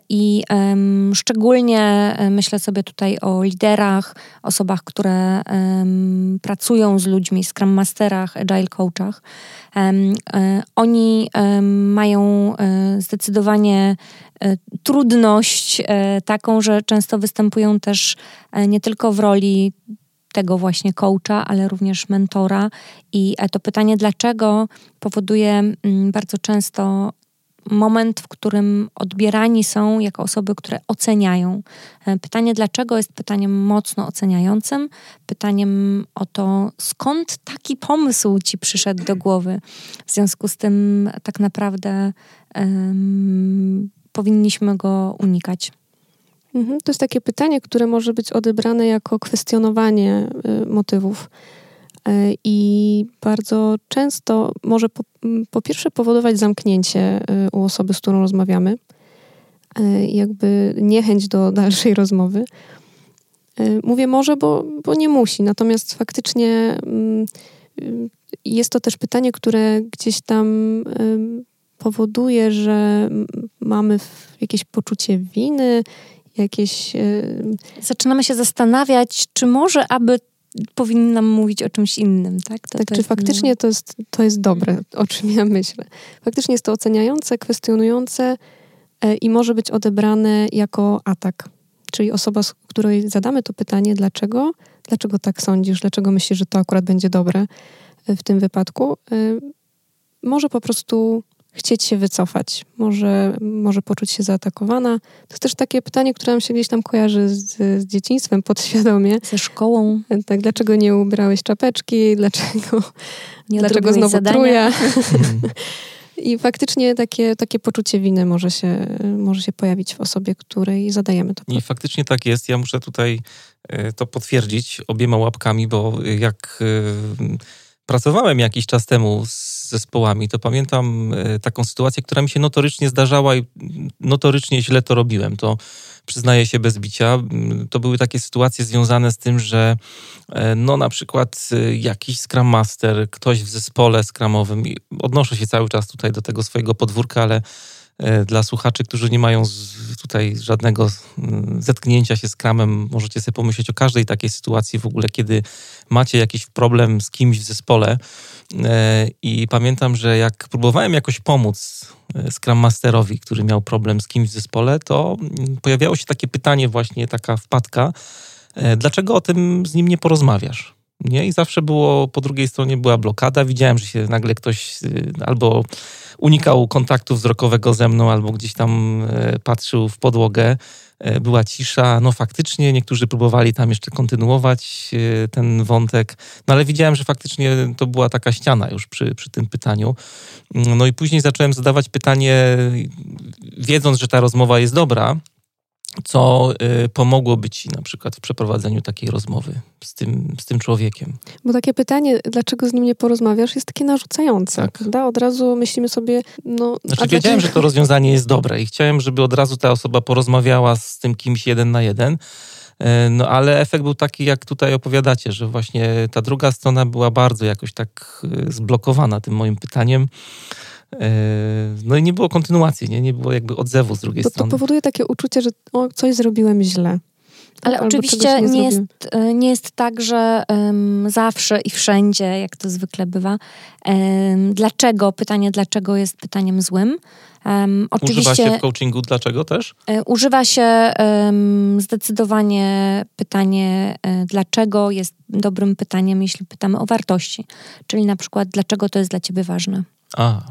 I um, szczególnie myślę sobie tutaj o liderach, osobach, które um, pracują z ludźmi, Scrum Masterach, Agile Coachach. Um, oni mają zdecydowanie trudność e, taką, że często występują też e, nie tylko w roli tego właśnie coacha, ale również mentora. I to pytanie, dlaczego powoduje mm, bardzo często moment, w którym odbierani są jako osoby, które oceniają. Pytanie dlaczego jest pytaniem mocno oceniającym, pytaniem o to, skąd taki pomysł ci przyszedł do głowy. W związku z tym tak naprawdę powinniśmy go unikać? Mhm, to jest takie pytanie, które może być odebrane jako kwestionowanie y, motywów. Y, I bardzo często może po, po, pierwsze powodować zamknięcie y, u osoby, z którą rozmawiamy, jakby niechęć do dalszej rozmowy. Mówię może, bo, bo nie musi, natomiast faktycznie mm, jest to też pytanie, które gdzieś tam powoduje, że mamy jakieś poczucie winy, jakieś. E, Zaczynamy się zastanawiać, czy może, aby powinnam mówić o czymś innym, tak? To, tak, to czy faktycznie to jest, to jest dobre, o czym ja myślę. Faktycznie jest to oceniające, kwestionujące e, i może być odebrane jako atak. Czyli osoba, z której zadamy to pytanie, dlaczego, dlaczego tak sądzisz, dlaczego myślisz, że to akurat będzie dobre e, w tym wypadku, może po prostu chcieć się wycofać, może, może poczuć się zaatakowana. To jest też takie pytanie, które nam się gdzieś tam kojarzy z, z dzieciństwem podświadomie. Ze szkołą. Tak, dlaczego nie ubrałeś czapeczki, dlaczego, nie dlaczego znowu zadania. truja. I faktycznie takie, takie poczucie winy może się, może się pojawić w osobie, której zadajemy to pytanie. I faktycznie tak jest. Ja muszę tutaj e, to potwierdzić obiema łapkami, bo jak e, pracowałem jakiś czas temu z zespołami, to pamiętam e, taką sytuację, która mi się notorycznie zdarzała i notorycznie źle to robiłem. To przyznaję się bez bicia. To były takie sytuacje związane z tym, że e, no na przykład e, jakiś Scrum Master, ktoś w zespole Scrumowym, odnoszę się cały czas tutaj do tego swojego podwórka, ale dla słuchaczy, którzy nie mają tutaj żadnego mm, zetknięcia się z kramem, możecie sobie pomyśleć o każdej takiej sytuacji w ogóle, kiedy macie jakiś problem z kimś w zespole. E, I pamiętam, że jak próbowałem jakoś pomóc e, Scrum Masterowi, który miał problem z kimś w zespole, to mm, pojawiało się takie pytanie, właśnie taka wpadka, dlaczego o tym z nim nie porozmawiasz? Nie? I zawsze było, po drugiej stronie była blokada. Widziałem, że się nagle ktoś albo unikał kontaktu wzrokowego ze mną, albo gdzieś tam e, patrzył w podłogę. E, była cisza. No faktycznie niektórzy próbowali tam jeszcze kontynuować e, ten wątek, no ale widziałem, że faktycznie to była taka ściana już przy, przy tym pytaniu. Mm, no i później zacząłem zadawać pytanie, wiedząc, że ta rozmowa jest dobra, co y, pomogłoby ci na przykład w przeprowadzeniu takiej rozmowy z tym, z tym człowiekiem? Bo takie pytanie, dlaczego z nim nie porozmawiasz, jest takie narzucające, Tak. prawda? Od razu myślimy sobie, no... Znaczy wiedziałem, dlaczego- że to rozwiązanie jest dobre i chciałem, żeby od razu ta osoba porozmawiała z tym kimś jeden na jeden. E, No ale efekt był taki, jak tutaj opowiadacie, że właśnie ta druga strona była bardzo jakoś tak e, zblokowana tym moim pytaniem. E, No i nie było kontynuacji, nie, nie było jakby odzewu z drugiej To, to strony. powoduje takie uczucie, że o, coś zrobiłem źle. Ale Albo oczywiście nie, zrobiłem. jest, e, nie jest tak, że em, zawsze i wszędzie, jak to zwykle bywa, em, dlaczego, pytanie dlaczego jest pytaniem złym. Używa oczywiście się w coachingu dlaczego też? e, używa się zdecydowanie pytanie e, dlaczego jest dobrym pytaniem, jeśli pytamy o wartości. Czyli na przykład dlaczego to jest dla ciebie ważne. A,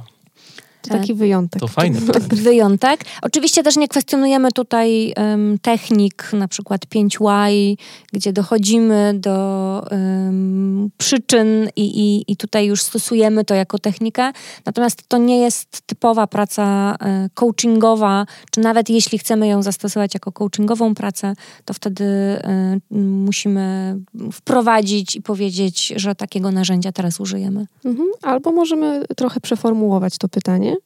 To taki wyjątek. to fajne. wyjątek. Oczywiście też nie kwestionujemy tutaj em, technik, na przykład 5Y, gdzie dochodzimy do em, przyczyn i, i, i tutaj już stosujemy to jako technikę. Natomiast to nie jest typowa praca e, coachingowa, czy nawet jeśli chcemy ją zastosować jako coachingową pracę, to wtedy e, musimy wprowadzić i powiedzieć, że takiego narzędzia teraz użyjemy. Mhm. Albo możemy trochę przeformułować to pytanie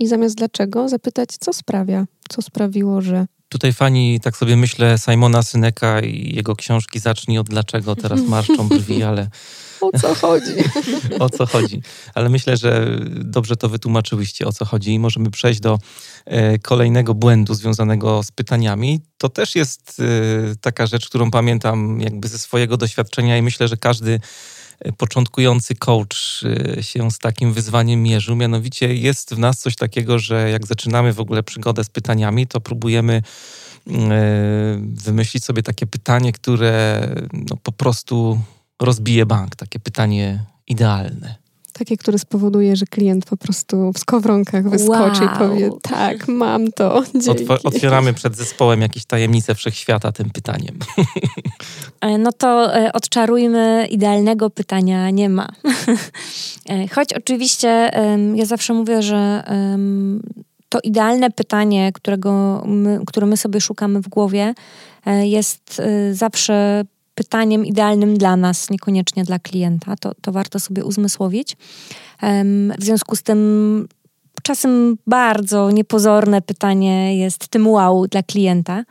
i zamiast dlaczego zapytać, co sprawia, co sprawiło, że... Tutaj fani, tak sobie myślę, Simona Syneka i jego książki Zacznij od dlaczego, teraz marszczą brwi, ale O co chodzi? o co chodzi. Ale myślę, że dobrze to wytłumaczyłyście, o co chodzi i możemy przejść do e, kolejnego błędu związanego z pytaniami. To też jest e, taka rzecz, którą pamiętam jakby ze swojego doświadczenia i myślę, że każdy początkujący coach e, się z takim wyzwaniem mierzył. Mianowicie jest w nas coś takiego, że jak zaczynamy w ogóle przygodę z pytaniami, to próbujemy e, wymyślić sobie takie pytanie, które no, po prostu rozbije bank. Takie pytanie idealne. Takie, które spowoduje, że klient po prostu w skowronkach wyskoczy Wow. i powie, tak, mam to, dzięki. Otw- otwieramy przed zespołem jakieś tajemnice wszechświata tym pytaniem. E, No to e, odczarujmy, idealnego pytania nie ma. E, Choć oczywiście ja zawsze mówię, że to idealne pytanie, którego my, które my sobie szukamy w głowie, jest zawsze pytaniem idealnym dla nas, niekoniecznie dla klienta. To, to warto sobie uzmysłowić. W związku z tym czasem bardzo niepozorne pytanie jest tym wow dla klienta.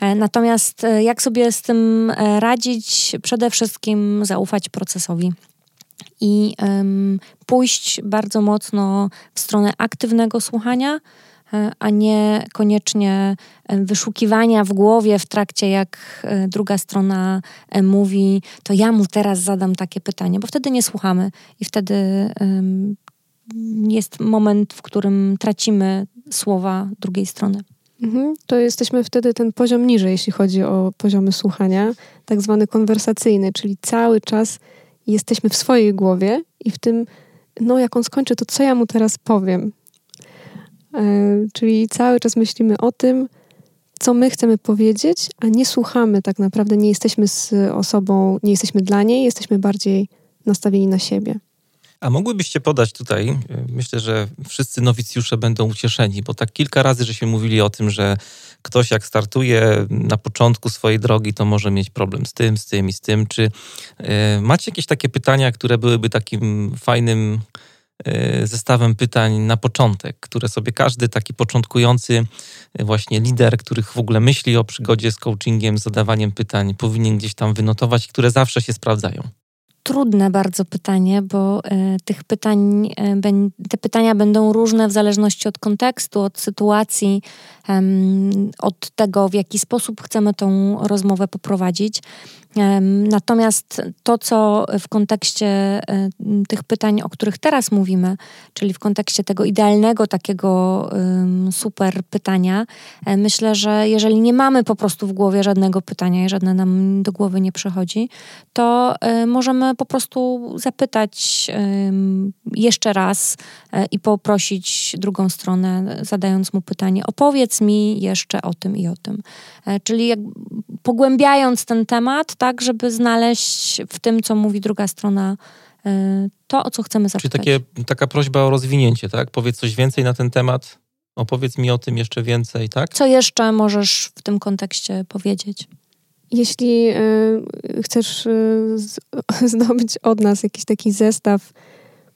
E, Natomiast e, jak sobie z tym e, radzić? Przede wszystkim zaufać procesowi i em, pójść bardzo mocno w stronę aktywnego słuchania, a nie koniecznie e, wyszukiwania w głowie w trakcie, jak e, druga strona e, mówi, to ja mu teraz zadam takie pytanie, bo wtedy nie słuchamy i wtedy jest moment, w którym tracimy słowa drugiej strony. Mhm. To jesteśmy wtedy ten poziom niżej, jeśli chodzi o poziomy słuchania, tak zwany konwersacyjny, czyli cały czas jesteśmy w swojej głowie i w tym, no jak on skończy, to co ja mu teraz powiem? E, czyli cały czas myślimy o tym, co my chcemy powiedzieć, a nie słuchamy tak naprawdę, nie jesteśmy z osobą, nie jesteśmy dla niej, jesteśmy bardziej nastawieni na siebie. A mogłybyście podać tutaj, y, myślę, że wszyscy nowicjusze będą ucieszeni, bo tak kilka razy, żeśmy mówili o tym, że ktoś jak startuje na początku swojej drogi, to może mieć problem z tym, z tym i z tym. Czy y, macie jakieś takie pytania, które byłyby takim fajnym zestawem pytań na początek, które sobie każdy taki początkujący y, właśnie lider, który w ogóle myśli o przygodzie z coachingiem, z zadawaniem pytań, powinien gdzieś tam wynotować, które zawsze się sprawdzają? trudne bardzo pytanie, bo e, tych pytań, te pytania będą różne w zależności od kontekstu, od sytuacji, od tego, w jaki sposób chcemy tą rozmowę poprowadzić. Natomiast to, co w kontekście e, tych pytań, o których teraz mówimy, czyli w kontekście tego idealnego takiego super pytania, e, myślę, że jeżeli nie mamy po prostu w głowie żadnego pytania i żadne nam do głowy nie przychodzi, to e, możemy po prostu zapytać jeszcze raz i poprosić drugą stronę, zadając mu pytanie: opowiedz mi jeszcze o tym i o tym. Czyli jak pogłębiając ten temat, tak, żeby znaleźć w tym, co mówi druga strona, y, to, o co chcemy zapytać. Czyli takie, taka prośba o rozwinięcie, tak? Powiedz coś więcej na ten temat, opowiedz mi o tym jeszcze więcej, tak? Co jeszcze możesz w tym kontekście powiedzieć? Jeśli y, chcesz y, z, zdobyć od nas jakiś taki zestaw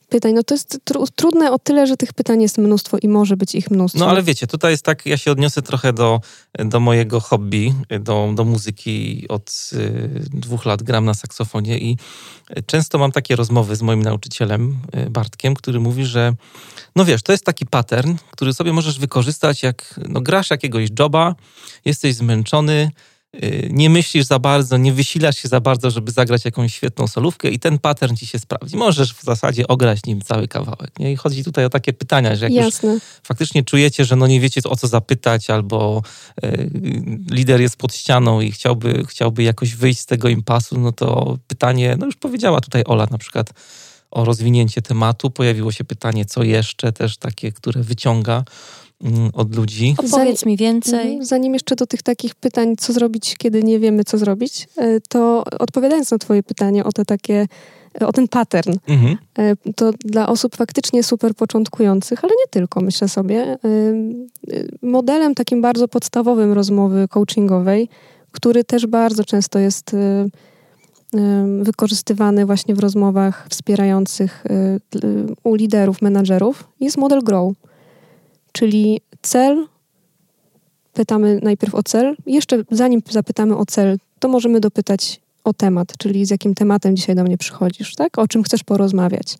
pytań. No to jest tr trudne o tyle, że tych pytań jest mnóstwo i może być ich mnóstwo. No ale wiecie, tutaj jest tak, ja się odniosę trochę do, do mojego hobby, do, do muzyki. Od y, dwóch lat gram na saksofonie i często mam takie rozmowy z moim nauczycielem, y, Bartkiem, który mówi, że no wiesz, to jest taki pattern, który sobie możesz wykorzystać, jak no, grasz jakiegoś joba, jesteś zmęczony, nie myślisz za bardzo, nie wysilasz się za bardzo, żeby zagrać jakąś świetną solówkę i ten pattern ci się sprawdzi. Możesz w zasadzie ograć nim cały kawałek. Nie? I chodzi tutaj o takie pytania, że jak Jasne. już faktycznie czujecie, że no nie wiecie o co zapytać albo y, lider jest pod ścianą i chciałby, chciałby jakoś wyjść z tego impasu, no to pytanie, no już powiedziała tutaj Ola na przykład o rozwinięcie tematu. Pojawiło się pytanie, co jeszcze, też takie, które wyciąga od ludzi. Opowiedz mi więcej. Mhm. Zanim jeszcze do tych takich pytań, co zrobić, kiedy nie wiemy, co zrobić, e, to odpowiadając na Twoje pytanie o te takie, e, o ten pattern, mhm. E, to dla osób faktycznie super początkujących, ale nie tylko, myślę sobie, modelem takim bardzo podstawowym rozmowy coachingowej, który też bardzo często jest wykorzystywany właśnie w rozmowach wspierających u liderów, menadżerów, jest model GROW. Czyli cel, pytamy najpierw o cel. Jeszcze zanim zapytamy o cel, to możemy dopytać o temat, czyli z jakim tematem dzisiaj do mnie przychodzisz, tak? O czym chcesz porozmawiać.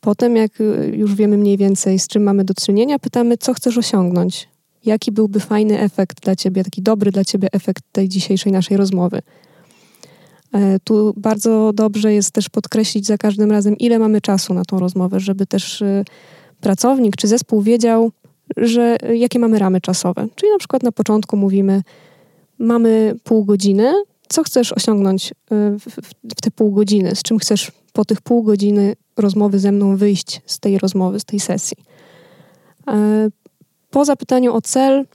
Potem, jak y, już wiemy mniej więcej, z czym mamy do czynienia, pytamy, co chcesz osiągnąć. Jaki byłby fajny efekt dla ciebie, taki dobry dla ciebie efekt tej dzisiejszej naszej rozmowy. E, tu bardzo dobrze jest też podkreślić za każdym razem, ile mamy czasu na tą rozmowę, żeby też y, pracownik czy zespół wiedział, że jakie mamy ramy czasowe. Czyli na przykład na początku mówimy, mamy pół godziny, co chcesz osiągnąć y, w, w te pół godziny, z czym chcesz po tych pół godziny rozmowy ze mną wyjść z tej rozmowy, z tej sesji. E, po zapytaniu o cel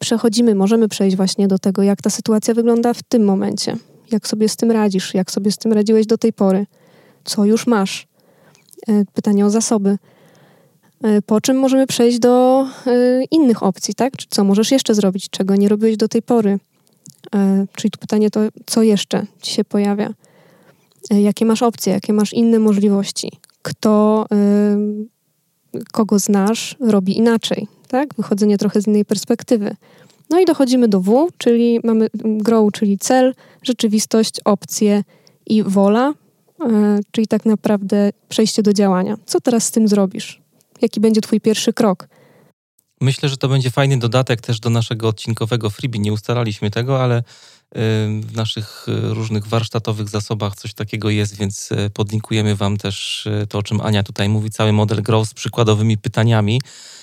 przechodzimy, możemy przejść właśnie do tego, jak ta sytuacja wygląda w tym momencie. Jak sobie z tym radzisz, jak sobie z tym radziłeś do tej pory, co już masz. E, pytanie o zasoby po czym możemy przejść do e, innych opcji, tak? Co możesz jeszcze zrobić, czego nie robiłeś do tej pory? E, czyli tu pytanie to, co jeszcze ci się pojawia? Jakie masz opcje, jakie masz inne możliwości? Kto, kogo znasz, robi inaczej, tak? Wychodzenie trochę z innej perspektywy. No i dochodzimy do W, czyli mamy grow, czyli cel, rzeczywistość, opcje i wola, czyli tak naprawdę przejście do działania. Co teraz z tym zrobisz? Jaki będzie Twój pierwszy krok? Myślę, że to będzie fajny dodatek też do naszego odcinkowego freebie. Nie ustalaliśmy tego, ale y, w naszych y, różnych warsztatowych zasobach coś takiego jest, więc y, podlinkujemy Wam też to, o czym Ania tutaj mówi, cały model Grow z przykładowymi pytaniami,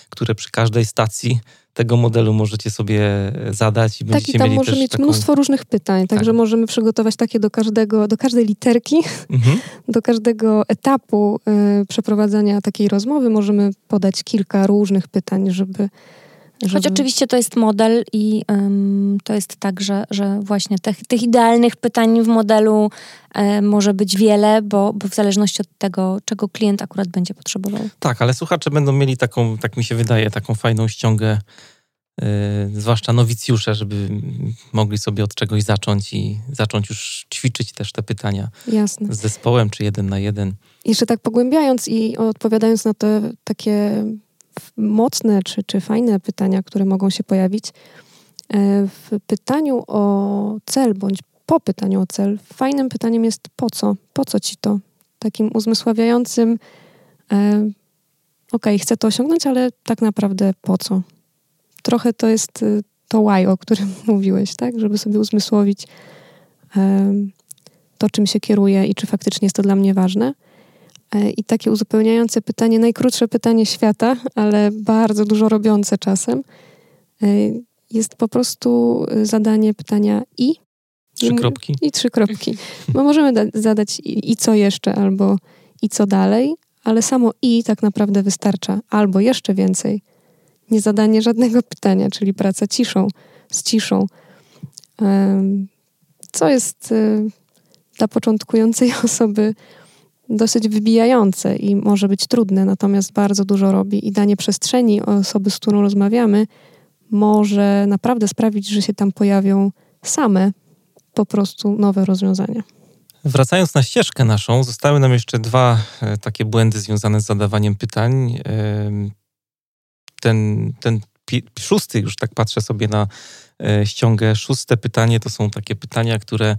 które przy każdej stacji tego modelu możecie sobie zadać i będziecie tak, i tam mieli może mieć taką... mnóstwo różnych pytań, także tak. możemy przygotować takie do każdego, do każdej literki, mhm. do każdego etapu y, przeprowadzania takiej rozmowy możemy podać kilka różnych pytań, żeby żeby... Choć oczywiście to jest model i um, to jest tak, że, że właśnie tych, tych idealnych pytań w modelu e, może być wiele, bo, bo w zależności od tego, czego klient akurat będzie potrzebował. Tak, ale słuchacze będą mieli taką, tak mi się wydaje, taką fajną ściągę, e, zwłaszcza nowicjusze, żeby mogli sobie od czegoś zacząć i zacząć już ćwiczyć też te pytania Jasne. z zespołem czy jeden na jeden. Jeszcze tak pogłębiając i odpowiadając na te takie mocne czy, czy fajne pytania, które mogą się pojawić. E, w pytaniu o cel bądź po pytaniu o cel. Fajnym pytaniem jest po co? Po co ci to? Takim uzmysławiającym, e, ok, chcę to osiągnąć, ale tak naprawdę po co? Trochę to jest y, to why, o którym mówiłeś, tak? Żeby sobie uzmysłowić e, to, czym się kieruję i czy faktycznie jest to dla mnie ważne. E, I takie uzupełniające pytanie, najkrótsze pytanie świata, ale bardzo dużo robiące czasem, e, jest po prostu y, zadanie pytania i. Trzy kropki. I trzy kropki. Bo możemy zadać i, i co jeszcze, albo i co dalej, ale samo i tak naprawdę wystarcza, albo jeszcze więcej. Nie zadanie żadnego pytania, czyli praca ciszą, z ciszą. Co jest dla początkującej osoby dosyć wybijające i może być trudne, natomiast bardzo dużo robi i danie przestrzeni osoby, z którą rozmawiamy, może naprawdę sprawić, że się tam pojawią same po prostu nowe rozwiązania. Wracając na ścieżkę naszą, zostały nam jeszcze dwa e, takie błędy związane z zadawaniem pytań. Ten, ten szósty, już tak patrzę sobie na e, ściągę, szóste pytanie to są takie pytania, które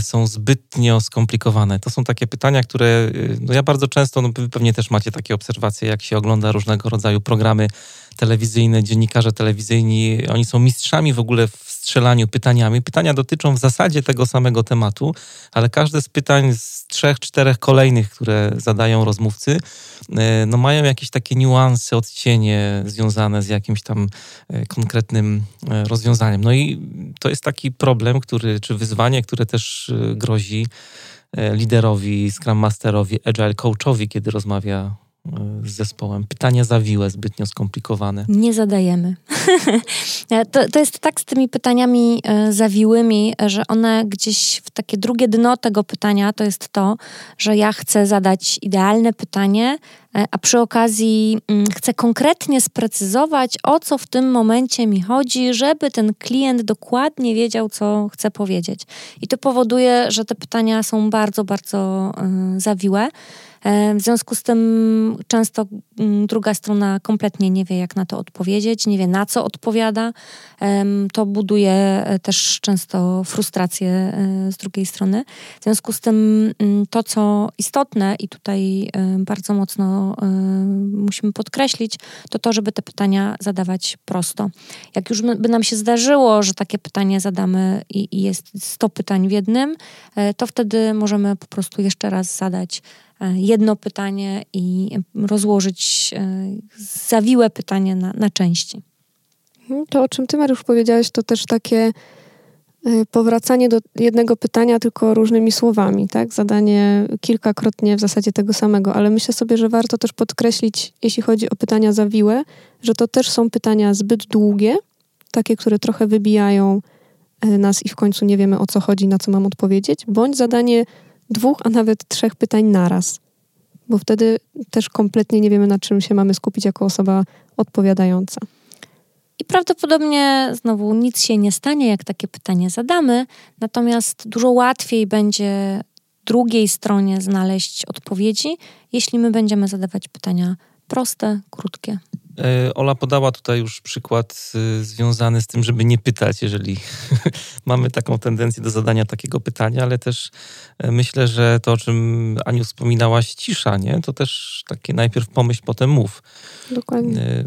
są zbytnio skomplikowane. To są takie pytania, które e, no ja bardzo często, no pewnie też macie takie obserwacje, jak się ogląda różnego rodzaju programy telewizyjne, dziennikarze telewizyjni, oni są mistrzami w ogóle w strzelaniu pytaniami. Pytania dotyczą w zasadzie tego samego tematu, ale każde z pytań z trzech, czterech kolejnych, które zadają rozmówcy, e, no mają jakieś takie niuanse, odcienie związane z jakimś tam e, konkretnym e, rozwiązaniem. No i to jest taki problem, który, czy wyzwanie, które też grozi liderowi, Scrum Masterowi, Agile Coachowi, kiedy rozmawia z zespołem. Pytania zawiłe, zbytnio skomplikowane. Nie zadajemy. to, to jest tak z tymi pytaniami e, zawiłymi, że one gdzieś w takie drugie dno tego pytania to jest to, że ja chcę zadać idealne pytanie, e, a przy okazji mm, chcę konkretnie sprecyzować, o co w tym momencie mi chodzi, żeby ten klient dokładnie wiedział, co chcę powiedzieć. I to powoduje, że te pytania są bardzo, bardzo e, zawiłe. W związku z tym często mm, druga strona kompletnie nie wie, jak na to odpowiedzieć, nie wie, na co odpowiada. To buduje e, też często frustrację e, z drugiej strony. W związku z tym mm, to, co istotne i tutaj bardzo mocno musimy podkreślić, to to, żeby te pytania zadawać prosto. Jak już by nam się zdarzyło, że takie pytanie zadamy i, jest 100 pytań w jednym, e, to wtedy możemy po prostu jeszcze raz zadać E, jedno pytanie i rozłożyć e, zawiłe pytanie na, na części. Mhm, to, o czym ty, Mariusz, powiedziałeś, to też takie e, powracanie do jednego pytania, tylko różnymi słowami, tak? Zadanie kilkakrotnie w zasadzie tego samego, ale myślę sobie, że warto też podkreślić, jeśli chodzi o pytania zawiłe, że to też są pytania zbyt długie, takie, które trochę wybijają nas i w końcu nie wiemy o co chodzi, na co mam odpowiedzieć, bądź zadanie dwóch, a nawet trzech pytań naraz. Bo wtedy też kompletnie nie wiemy, na czym się mamy skupić jako osoba odpowiadająca. I prawdopodobnie znowu nic się nie stanie, jak takie pytanie zadamy, natomiast dużo łatwiej będzie drugiej stronie znaleźć odpowiedzi, jeśli my będziemy zadawać pytania proste, krótkie. E, Ola podała tutaj już przykład y, związany z tym, żeby nie pytać, jeżeli mamy taką tendencję do zadania takiego pytania, ale też e, myślę, że to, o czym Aniu wspominałaś, cisza, nie? To też takie najpierw pomyśl, potem mów. Dokładnie. E,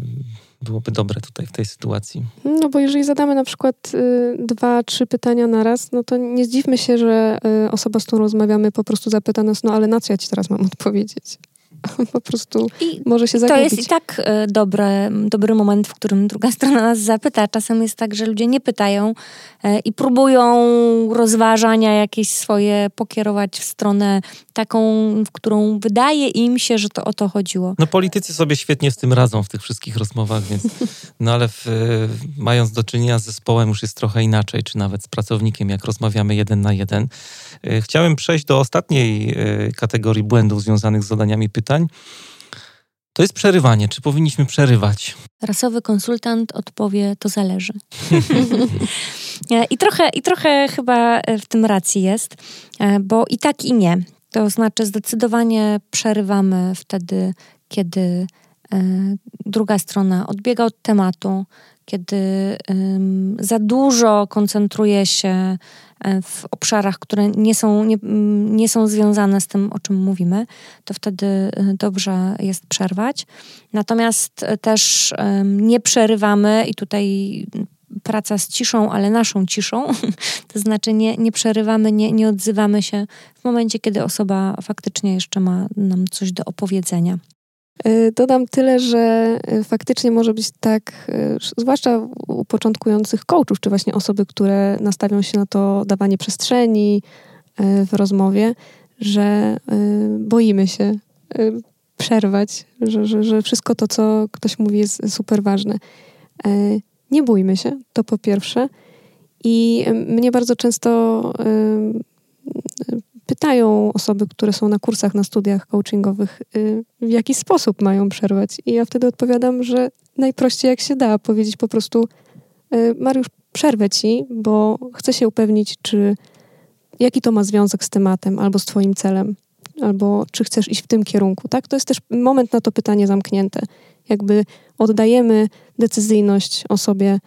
byłoby dobre tutaj w tej sytuacji. No bo jeżeli zadamy na przykład y, dwa, trzy pytania na raz, no to nie zdziwmy się, że y, osoba, z którą rozmawiamy, po prostu zapyta nas, no ale na co ja ci teraz mam odpowiedzieć? po prostu I może się zagubić. To jest i tak e, dobry, dobry moment, w którym druga strona nas zapyta. Czasem jest tak, że ludzie nie pytają e, i próbują rozważania jakieś swoje pokierować w stronę taką, w którą wydaje im się, że to o to chodziło. No politycy sobie świetnie z tym radzą w tych wszystkich rozmowach, więc no ale w, mając do czynienia z zespołem już jest trochę inaczej, czy nawet z pracownikiem, jak rozmawiamy jeden na jeden. E, chciałem przejść do ostatniej kategorii błędów związanych z zadaniami pytań, pytań. To jest przerywanie. Czy powinniśmy przerywać? Rasowy konsultant odpowie, to zależy. I, trochę, I trochę chyba w tym racji jest, e, bo i tak, i nie. To znaczy, zdecydowanie przerywamy wtedy, kiedy druga strona odbiega od tematu, kiedy za dużo koncentruje się e, w obszarach, które nie są, nie, nie są związane z tym, o czym mówimy, to wtedy e, dobrze jest przerwać. Natomiast e, też nie przerywamy i tutaj praca z ciszą, ale naszą ciszą, to znaczy nie, nie przerywamy, nie, nie odzywamy się w momencie, kiedy osoba faktycznie jeszcze ma nam coś do opowiedzenia. Y, dodam tyle, że y, faktycznie może być tak, y, zwłaszcza u początkujących coachów, czy właśnie osoby, które nastawią się na to dawanie przestrzeni w rozmowie, że boimy się przerwać, że, że, że wszystko to, co ktoś mówi, jest super ważne. Nie bójmy się, to po pierwsze. I mnie bardzo często pytają osoby, które są na kursach, na studiach coachingowych, y, w jaki sposób mają przerwać. I ja wtedy odpowiadam, że najprościej jak się da, powiedzieć po prostu y, Mariusz, przerwę ci, bo chcę się upewnić, czy jaki to ma związek z tematem albo z twoim celem, albo czy chcesz iść w tym kierunku, tak? To jest też moment na to pytanie zamknięte. Jakby oddajemy decyzyjność osobie,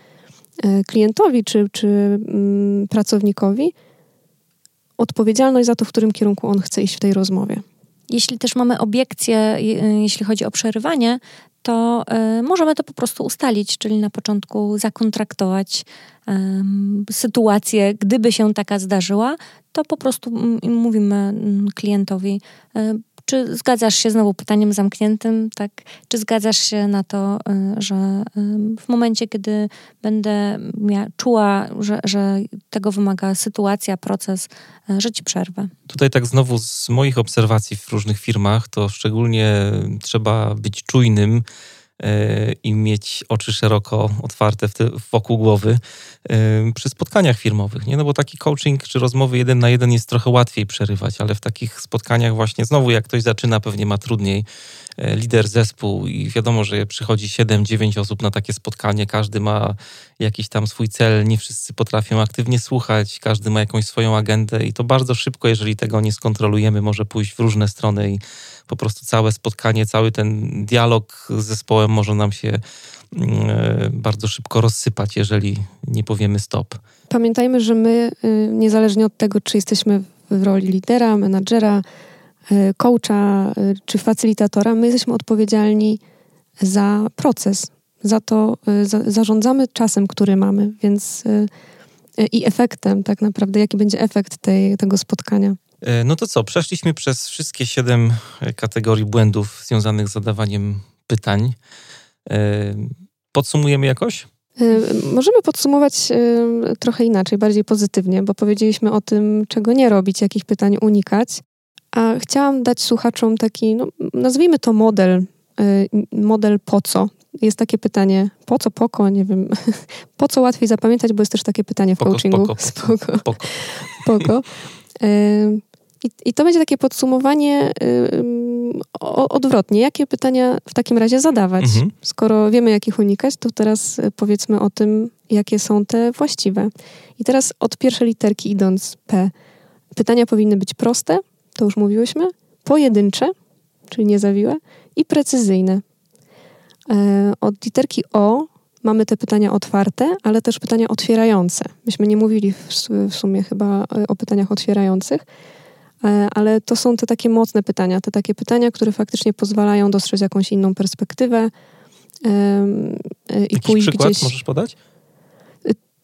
y, klientowi czy, czy mm, pracownikowi, odpowiedzialność za to, w którym kierunku on chce iść w tej rozmowie. Jeśli też mamy obiekcje, jeśli chodzi o przerywanie, to y, możemy to po prostu ustalić, czyli na początku zakontraktować y, sytuację, gdyby się taka zdarzyła, to po prostu y, mówimy klientowi, czy zgadzasz się znowu pytaniem zamkniętym, tak? Czy zgadzasz się na to, y, że w momencie, kiedy będę czuła, że, że tego wymaga sytuacja, proces, y, że ci przerwę? Tutaj tak znowu z moich obserwacji w różnych firmach, to szczególnie trzeba być czujnym i mieć oczy szeroko otwarte wokół głowy przy spotkaniach firmowych. Nie? No bo taki coaching czy rozmowy jeden na jeden jest trochę łatwiej przerywać, ale w takich spotkaniach właśnie znowu jak ktoś zaczyna, pewnie ma trudniej. E, lider zespół i wiadomo, że przychodzi 7-9 osób na takie spotkanie, każdy ma jakiś tam swój cel, nie wszyscy potrafią aktywnie słuchać, każdy ma jakąś swoją agendę i to bardzo szybko, jeżeli tego nie skontrolujemy, może pójść w różne strony i po prostu całe spotkanie, cały ten dialog z zespołem może nam się mm, e, bardzo szybko rozsypać, jeżeli nie powiemy stop. Pamiętajmy, że my, y, niezależnie od tego, czy jesteśmy w roli lidera, menadżera, y, coacha y, czy facylitatora, my jesteśmy odpowiedzialni za proces, za to, za, zarządzamy czasem, który mamy, więc i efektem tak naprawdę, jaki będzie efekt tej, tego spotkania. E, no to co, przeszliśmy przez wszystkie siedem e, kategorii błędów związanych z zadawaniem pytań. E, podsumujemy jakoś? Możemy podsumować trochę inaczej, bardziej pozytywnie, bo powiedzieliśmy o tym, czego nie robić, jakich pytań unikać. A chciałam dać słuchaczom taki, no, nazwijmy to model, model po co. Jest takie pytanie, po co poko, nie wiem, po co łatwiej zapamiętać, bo jest też takie pytanie w poko, coachingu. Spoko, spoko. spoko. poko. I, I, to będzie takie podsumowanie yy, odwrotnie. Jakie pytania w takim razie zadawać? Mhm. Skoro wiemy, jakich unikać, to teraz y, powiedzmy o tym, jakie są te właściwe. I teraz od pierwszej literki idąc P. Pytania powinny być proste, to już mówiłyśmy, pojedyncze, czyli niezawiłe, i precyzyjne. Yy, od literki O mamy te pytania otwarte, ale też pytania otwierające. Myśmy nie mówili w, w sumie chyba y, o pytaniach otwierających. E, ale to są te takie mocne pytania, te takie pytania, które faktycznie pozwalają dostrzec jakąś inną perspektywę e, i Jakiś pójść przykład gdzieś. możesz podać?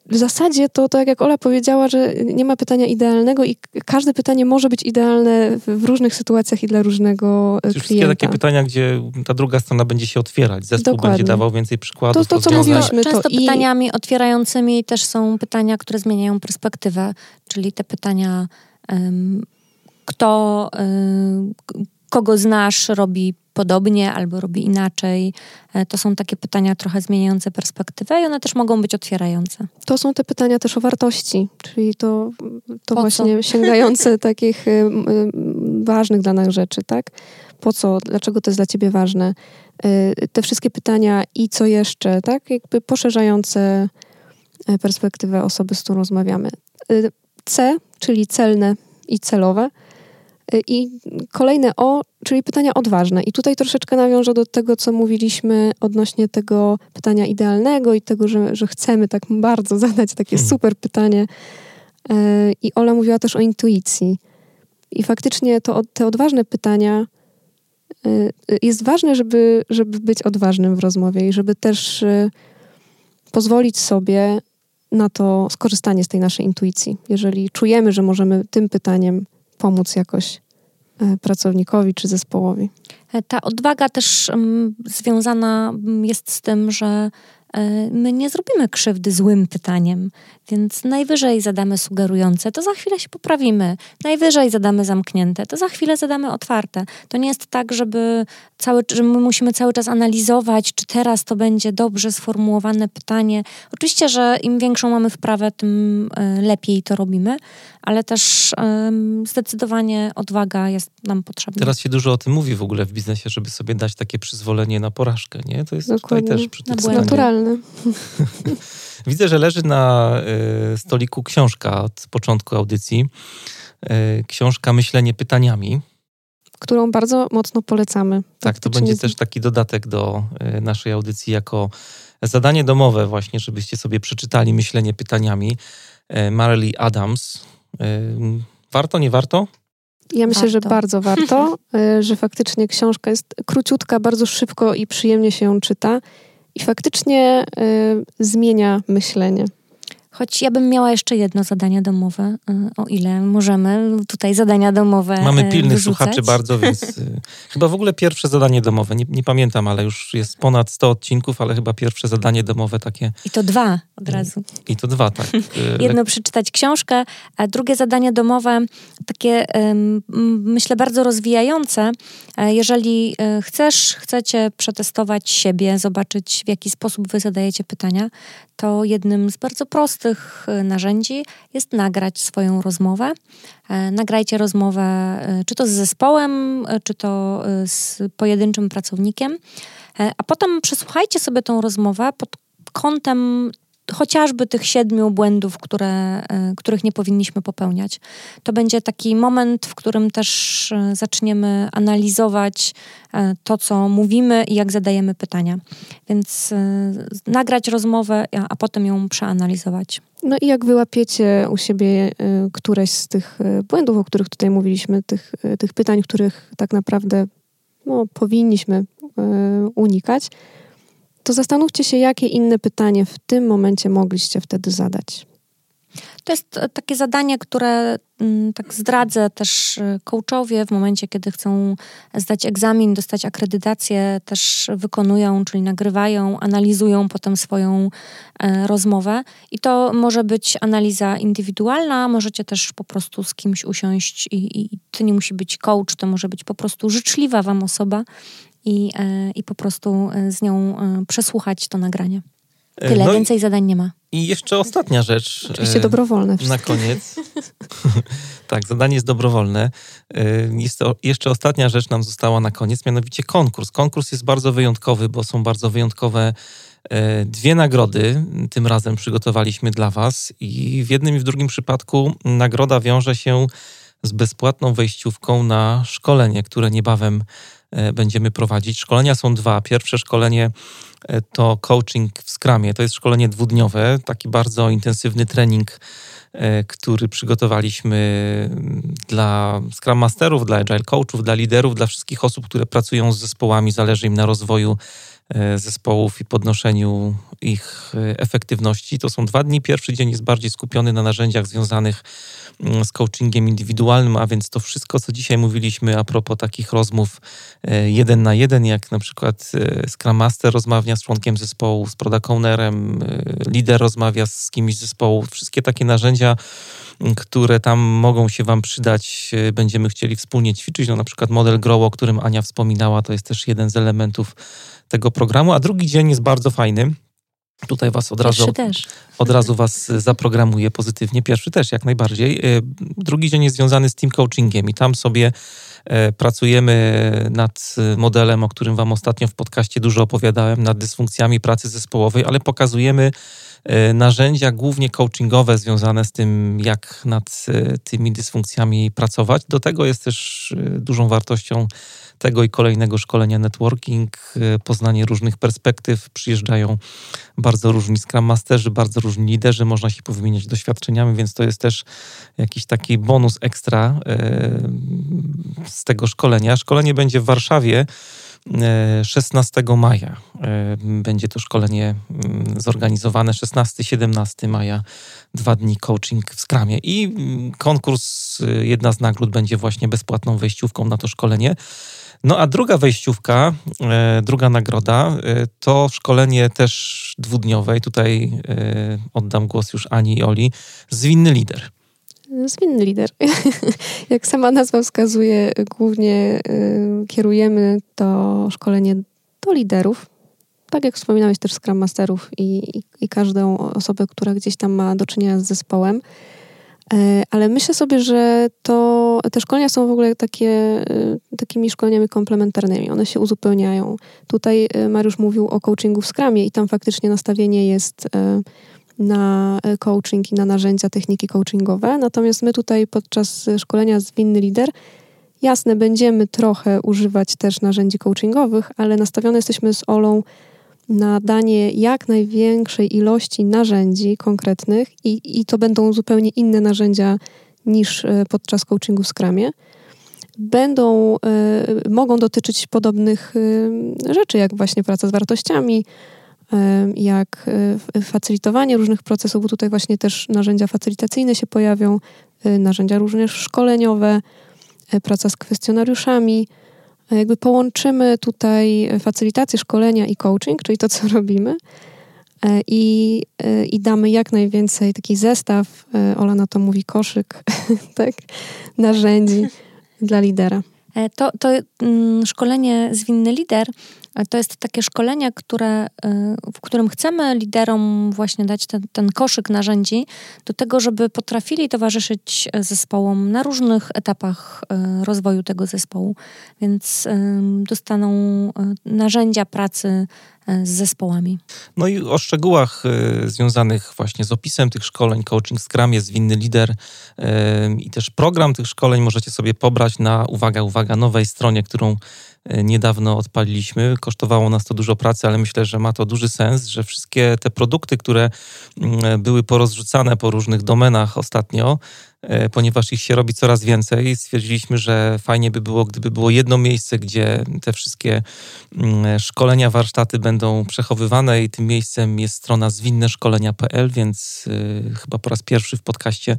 W zasadzie to tak jak Ola powiedziała, że nie ma pytania idealnego i każde pytanie może być idealne w różnych sytuacjach i dla różnego Czyli klienta. Wszystkie takie pytania, gdzie ta druga strona będzie się otwierać, zespół Dokładnie. będzie dawał więcej przykładów. To, to co mówiliśmy, Często to pytaniami i... otwierającymi też są pytania, które zmieniają perspektywę, czyli te pytania um, kto, y, kogo znasz, robi podobnie albo robi inaczej. E, to są takie pytania trochę zmieniające perspektywę i one też mogą być otwierające. To są te pytania też o wartości, czyli to, to właśnie co? sięgające takich y, y, ważnych dla nas rzeczy, tak? Po co, dlaczego to jest dla ciebie ważne? Te wszystkie pytania i co jeszcze, tak? Jakby poszerzające e, perspektywę osoby, z którą rozmawiamy. C, czyli celne i celowe I kolejne O, czyli pytania odważne. I tutaj troszeczkę nawiążę do tego, co mówiliśmy odnośnie tego pytania idealnego i tego, że, że chcemy tak bardzo zadać takie hmm. super pytanie. Y, I Ola mówiła też o intuicji. I faktycznie to, te odważne pytania y, jest ważne, żeby, żeby być odważnym w rozmowie i żeby też pozwolić sobie na to skorzystanie z tej naszej intuicji. Jeżeli czujemy, że możemy tym pytaniem pomóc jakoś e, pracownikowi czy zespołowi. E, ta odwaga też um, związana mm, jest z tym, że my nie zrobimy krzywdy złym pytaniem, więc najwyżej zadamy sugerujące, to za chwilę się poprawimy. Najwyżej zadamy zamknięte, to za chwilę zadamy otwarte. To nie jest tak, żeby cały, że my musimy cały czas analizować, czy teraz to będzie dobrze sformułowane pytanie. Oczywiście, że im większą mamy wprawę, tym e, lepiej to robimy, ale też um, zdecydowanie odwaga jest nam potrzebna. Teraz się dużo o tym mówi w ogóle w biznesie, żeby sobie dać takie przyzwolenie na porażkę, nie? To jest Dokładnie. tutaj też przy tym naturalne. Widzę, że leży na y, stoliku książka od początku audycji. Y, książka Myślenie pytaniami. Którą bardzo mocno polecamy. Tak, to będzie też taki dodatek do y, naszej audycji jako zadanie domowe właśnie, żebyście sobie przeczytali Myślenie pytaniami. Marley Adams Warto, nie warto? Ja myślę, warto. że bardzo warto, że faktycznie książka jest króciutka, bardzo szybko i przyjemnie się ją czyta i faktycznie y, zmienia myślenie. Choć ja bym miała jeszcze jedno zadanie domowe, y, o ile możemy tutaj zadania domowe. Mamy y, pilnych wyrzucać. słuchaczy bardzo, więc y, chyba w ogóle pierwsze zadanie domowe. Nie, nie, pamiętam, ale już jest ponad 100 odcinków, ale chyba pierwsze zadanie domowe takie. I to dwa od razu. I to dwa, tak. Jedno przeczytać książkę, a drugie zadanie domowe, takie myślę bardzo rozwijające. E, jeżeli e, chcesz, chcecie przetestować siebie, zobaczyć w jaki sposób wy zadajecie pytania, to jednym z bardzo prostych e, narzędzi jest nagrać swoją rozmowę. E, nagrajcie rozmowę e, czy to z zespołem, czy to z pojedynczym pracownikiem, a potem przesłuchajcie sobie tą rozmowę pod kątem chociażby tych siedmiu błędów, które, e, których nie powinniśmy popełniać. To będzie taki moment, w którym też e, zaczniemy analizować e, to, co mówimy i jak zadajemy pytania. Więc nagrać rozmowę, a potem ją przeanalizować. No i jak wyłapiecie u siebie któreś z tych błędów, o których tutaj mówiliśmy, tych, tych pytań, których tak naprawdę no, powinniśmy unikać, to zastanówcie się, jakie inne pytanie w tym momencie mogliście wtedy zadać. To jest e, takie zadanie, które mm, tak zdradzę też e, coachowie w momencie, kiedy chcą zdać egzamin, dostać akredytację, też wykonują, czyli nagrywają, analizują potem swoją e, rozmowę. I to może być analiza indywidualna, możecie też po prostu z kimś usiąść i, i to nie musi być coach, to może być po prostu życzliwa wam osoba, i, e, i po prostu e, z nią e, przesłuchać to nagranie. Tyle, no więcej i, zadań nie ma. I jeszcze ostatnia rzecz. Oczywiście dobrowolne. Wszystko. Na koniec. tak, zadanie jest dobrowolne. Jest to, jeszcze ostatnia rzecz nam została na koniec, mianowicie konkurs. Konkurs jest bardzo wyjątkowy, bo są bardzo wyjątkowe dwie nagrody. Tym razem przygotowaliśmy dla Was i w jednym i w drugim przypadku nagroda wiąże się z bezpłatną wejściówką na szkolenie, które niebawem będziemy prowadzić. Szkolenia są dwa. Pierwsze szkolenie e, to coaching w Scrumie. To jest szkolenie dwudniowe, taki bardzo intensywny trening, e, który przygotowaliśmy mm, dla Scrum Masterów, dla Agile Coachów, dla liderów, dla wszystkich osób, które pracują z zespołami, zależy im na rozwoju zespołów i podnoszeniu ich efektywności. To są dwa dni. Pierwszy dzień jest bardziej skupiony na narzędziach związanych z coachingiem indywidualnym, a więc to wszystko, co dzisiaj mówiliśmy a propos takich rozmów e, jeden na jeden, jak na przykład e, Scrum Master rozmawia z członkiem zespołu, z product ownerem, e, lider rozmawia z kimś z zespołu. Wszystkie takie narzędzia, które tam mogą się Wam przydać, będziemy chcieli wspólnie ćwiczyć. No, na przykład model Grow, o którym Ania wspominała, to jest też jeden z elementów tego programu, a drugi dzień jest bardzo fajny. Tutaj was od razu, od razu was zaprogramuje pozytywnie. Pierwszy też, jak najbardziej. Y, drugi dzień jest związany z team coachingiem i tam sobie Pracujemy nad modelem, o którym Wam ostatnio w podcaście dużo opowiadałem, nad dysfunkcjami pracy zespołowej, ale pokazujemy narzędzia głównie coachingowe związane z tym, jak nad tymi dysfunkcjami pracować. Do tego jest też dużą wartością tego i kolejnego szkolenia networking, y, poznanie różnych perspektyw. Przyjeżdżają bardzo różni Scrum Masterzy, bardzo różni liderzy, można się powymieniać doświadczeniami, więc to jest też jakiś taki bonus ekstra y, z tego szkolenia. Szkolenie będzie w Warszawie. 16 y, maja będzie to szkolenie mm, zorganizowane. 16-17 maja, dwa dni coaching w Skramie. I mm, konkurs, jedna z nagród będzie właśnie bezpłatną wejściówką na to szkolenie. No a druga wejściówka, e, druga nagroda e, to szkolenie też dwudniowe. I tutaj e, oddam głos już Ani i Oli. Zwinny lider. Zwinny lider. Jak sama nazwa wskazuje, głównie kierujemy to szkolenie do liderów. Tak jak wspominałeś też Scrum Masterów i, i, i każdą osobę, która gdzieś tam ma do czynienia z zespołem. E, ale myślę sobie, że to, te szkolenia są w ogóle takie, e, takimi szkoleniami komplementarnymi. One się uzupełniają. Tutaj e, Mariusz mówił o coachingu w Scrumie i tam faktycznie nastawienie jest na coaching i na narzędzia, techniki coachingowe. Natomiast my tutaj podczas szkolenia Zwinny Lider jasne, będziemy trochę używać też narzędzi coachingowych, ale nastawione jesteśmy z Olą na danie jak największej ilości narzędzi konkretnych i, i to będą zupełnie inne narzędzia niż e, podczas coachingu w Scrumie. Będą, y, mogą dotyczyć podobnych y, rzeczy, jak właśnie praca z wartościami, jak facylitowanie różnych procesów, bo tutaj właśnie też narzędzia facylitacyjne się pojawią, narzędzia również szkoleniowe, praca z kwestionariuszami, jakby połączymy tutaj facylitację szkolenia i coaching, czyli to, co robimy, e, i, e, i damy jak najwięcej taki zestaw, e, Ola na to mówi koszyk, tak, narzędzi dla lidera. To, to mm, szkolenie Zwinny Lider to jest takie szkolenie, które, w którym chcemy liderom właśnie dać ten, ten koszyk narzędzi do tego, żeby potrafili towarzyszyć zespołom na różnych etapach rozwoju tego zespołu. Więc dostaną narzędzia pracy z zespołami. No i o szczegółach związanych właśnie z opisem tych szkoleń, coaching Scrum jest winny lider i też program tych szkoleń możecie sobie pobrać na, uwaga, uwaga, nowej stronie, którą niedawno odpaliliśmy. Kosztowało nas to dużo pracy, ale myślę, że ma to duży sens, że wszystkie te produkty, które mm, były porozrzucane po różnych domenach ostatnio, e, ponieważ ich się robi coraz więcej, stwierdziliśmy, że fajnie by było, gdyby było jedno miejsce, gdzie te wszystkie mm, szkolenia, warsztaty będą przechowywane i tym miejscem jest strona zwinneszkolenia.pl, więc e, chyba po raz pierwszy w podcaście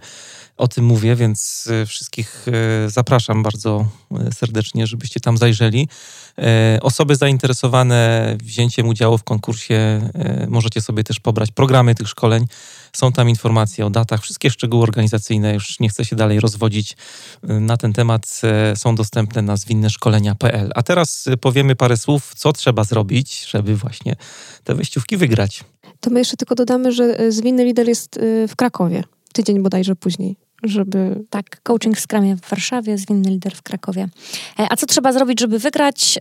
o tym mówię, więc y, wszystkich y, zapraszam bardzo y, serdecznie, żebyście tam zajrzeli. Osoby zainteresowane wzięciem udziału w konkursie możecie sobie też pobrać programy tych szkoleń. Są tam informacje o datach, wszystkie szczegóły organizacyjne, już nie chcę się dalej rozwodzić na ten temat, są dostępne na zwinneszkolenia.pl. A teraz powiemy parę słów, co trzeba zrobić, żeby właśnie te wyjściówki wygrać. To my jeszcze tylko dodamy, że Zwinny Lider jest w Krakowie tydzień bodajże później żeby... Tak, coaching w Skramie w Warszawie, zwinny lider w Krakowie. E, a co trzeba zrobić, żeby wygrać?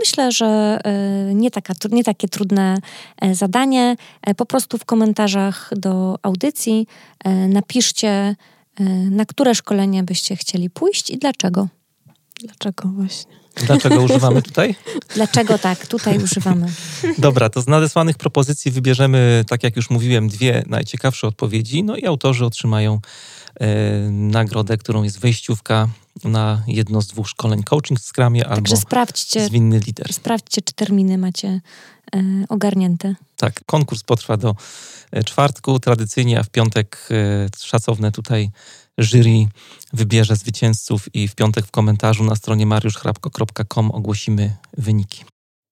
Myślę, że e, nie, taka, nie takie trudne e, zadanie. Po prostu w komentarzach do audycji napiszcie, na które szkolenie byście chcieli pójść i dlaczego. Dlaczego właśnie? Dlaczego używamy tutaj? Dlaczego tak, tutaj używamy. Dobra, to z nadesłanych propozycji wybierzemy, tak jak już mówiłem, dwie najciekawsze odpowiedzi, no i autorzy otrzymają nagrodę, którą jest wejściówka na jedno z dwóch szkoleń coaching w Scrumie Także albo sprawdźcie, zwinny lider. Sprawdźcie, czy terminy macie e, ogarnięte. Tak, konkurs potrwa do e, czwartku tradycyjnie, a w piątek e, szacowne tutaj jury wybierze zwycięzców i w piątek w komentarzu na stronie mariuszchrapko.com ogłosimy wyniki.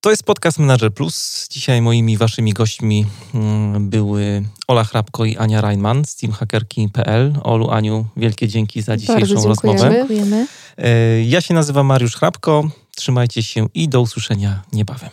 To jest podcast Manager Plus. Dzisiaj moimi waszymi gośćmi mm, były Ola Hrabko i Ania Reinman z teamhackerki.pl. Olu, Aniu, wielkie dzięki za dzisiejszą Bardzo rozmowę. Dziękujemy. E, ja się nazywam Mariusz Hrabko. Trzymajcie się i do usłyszenia niebawem.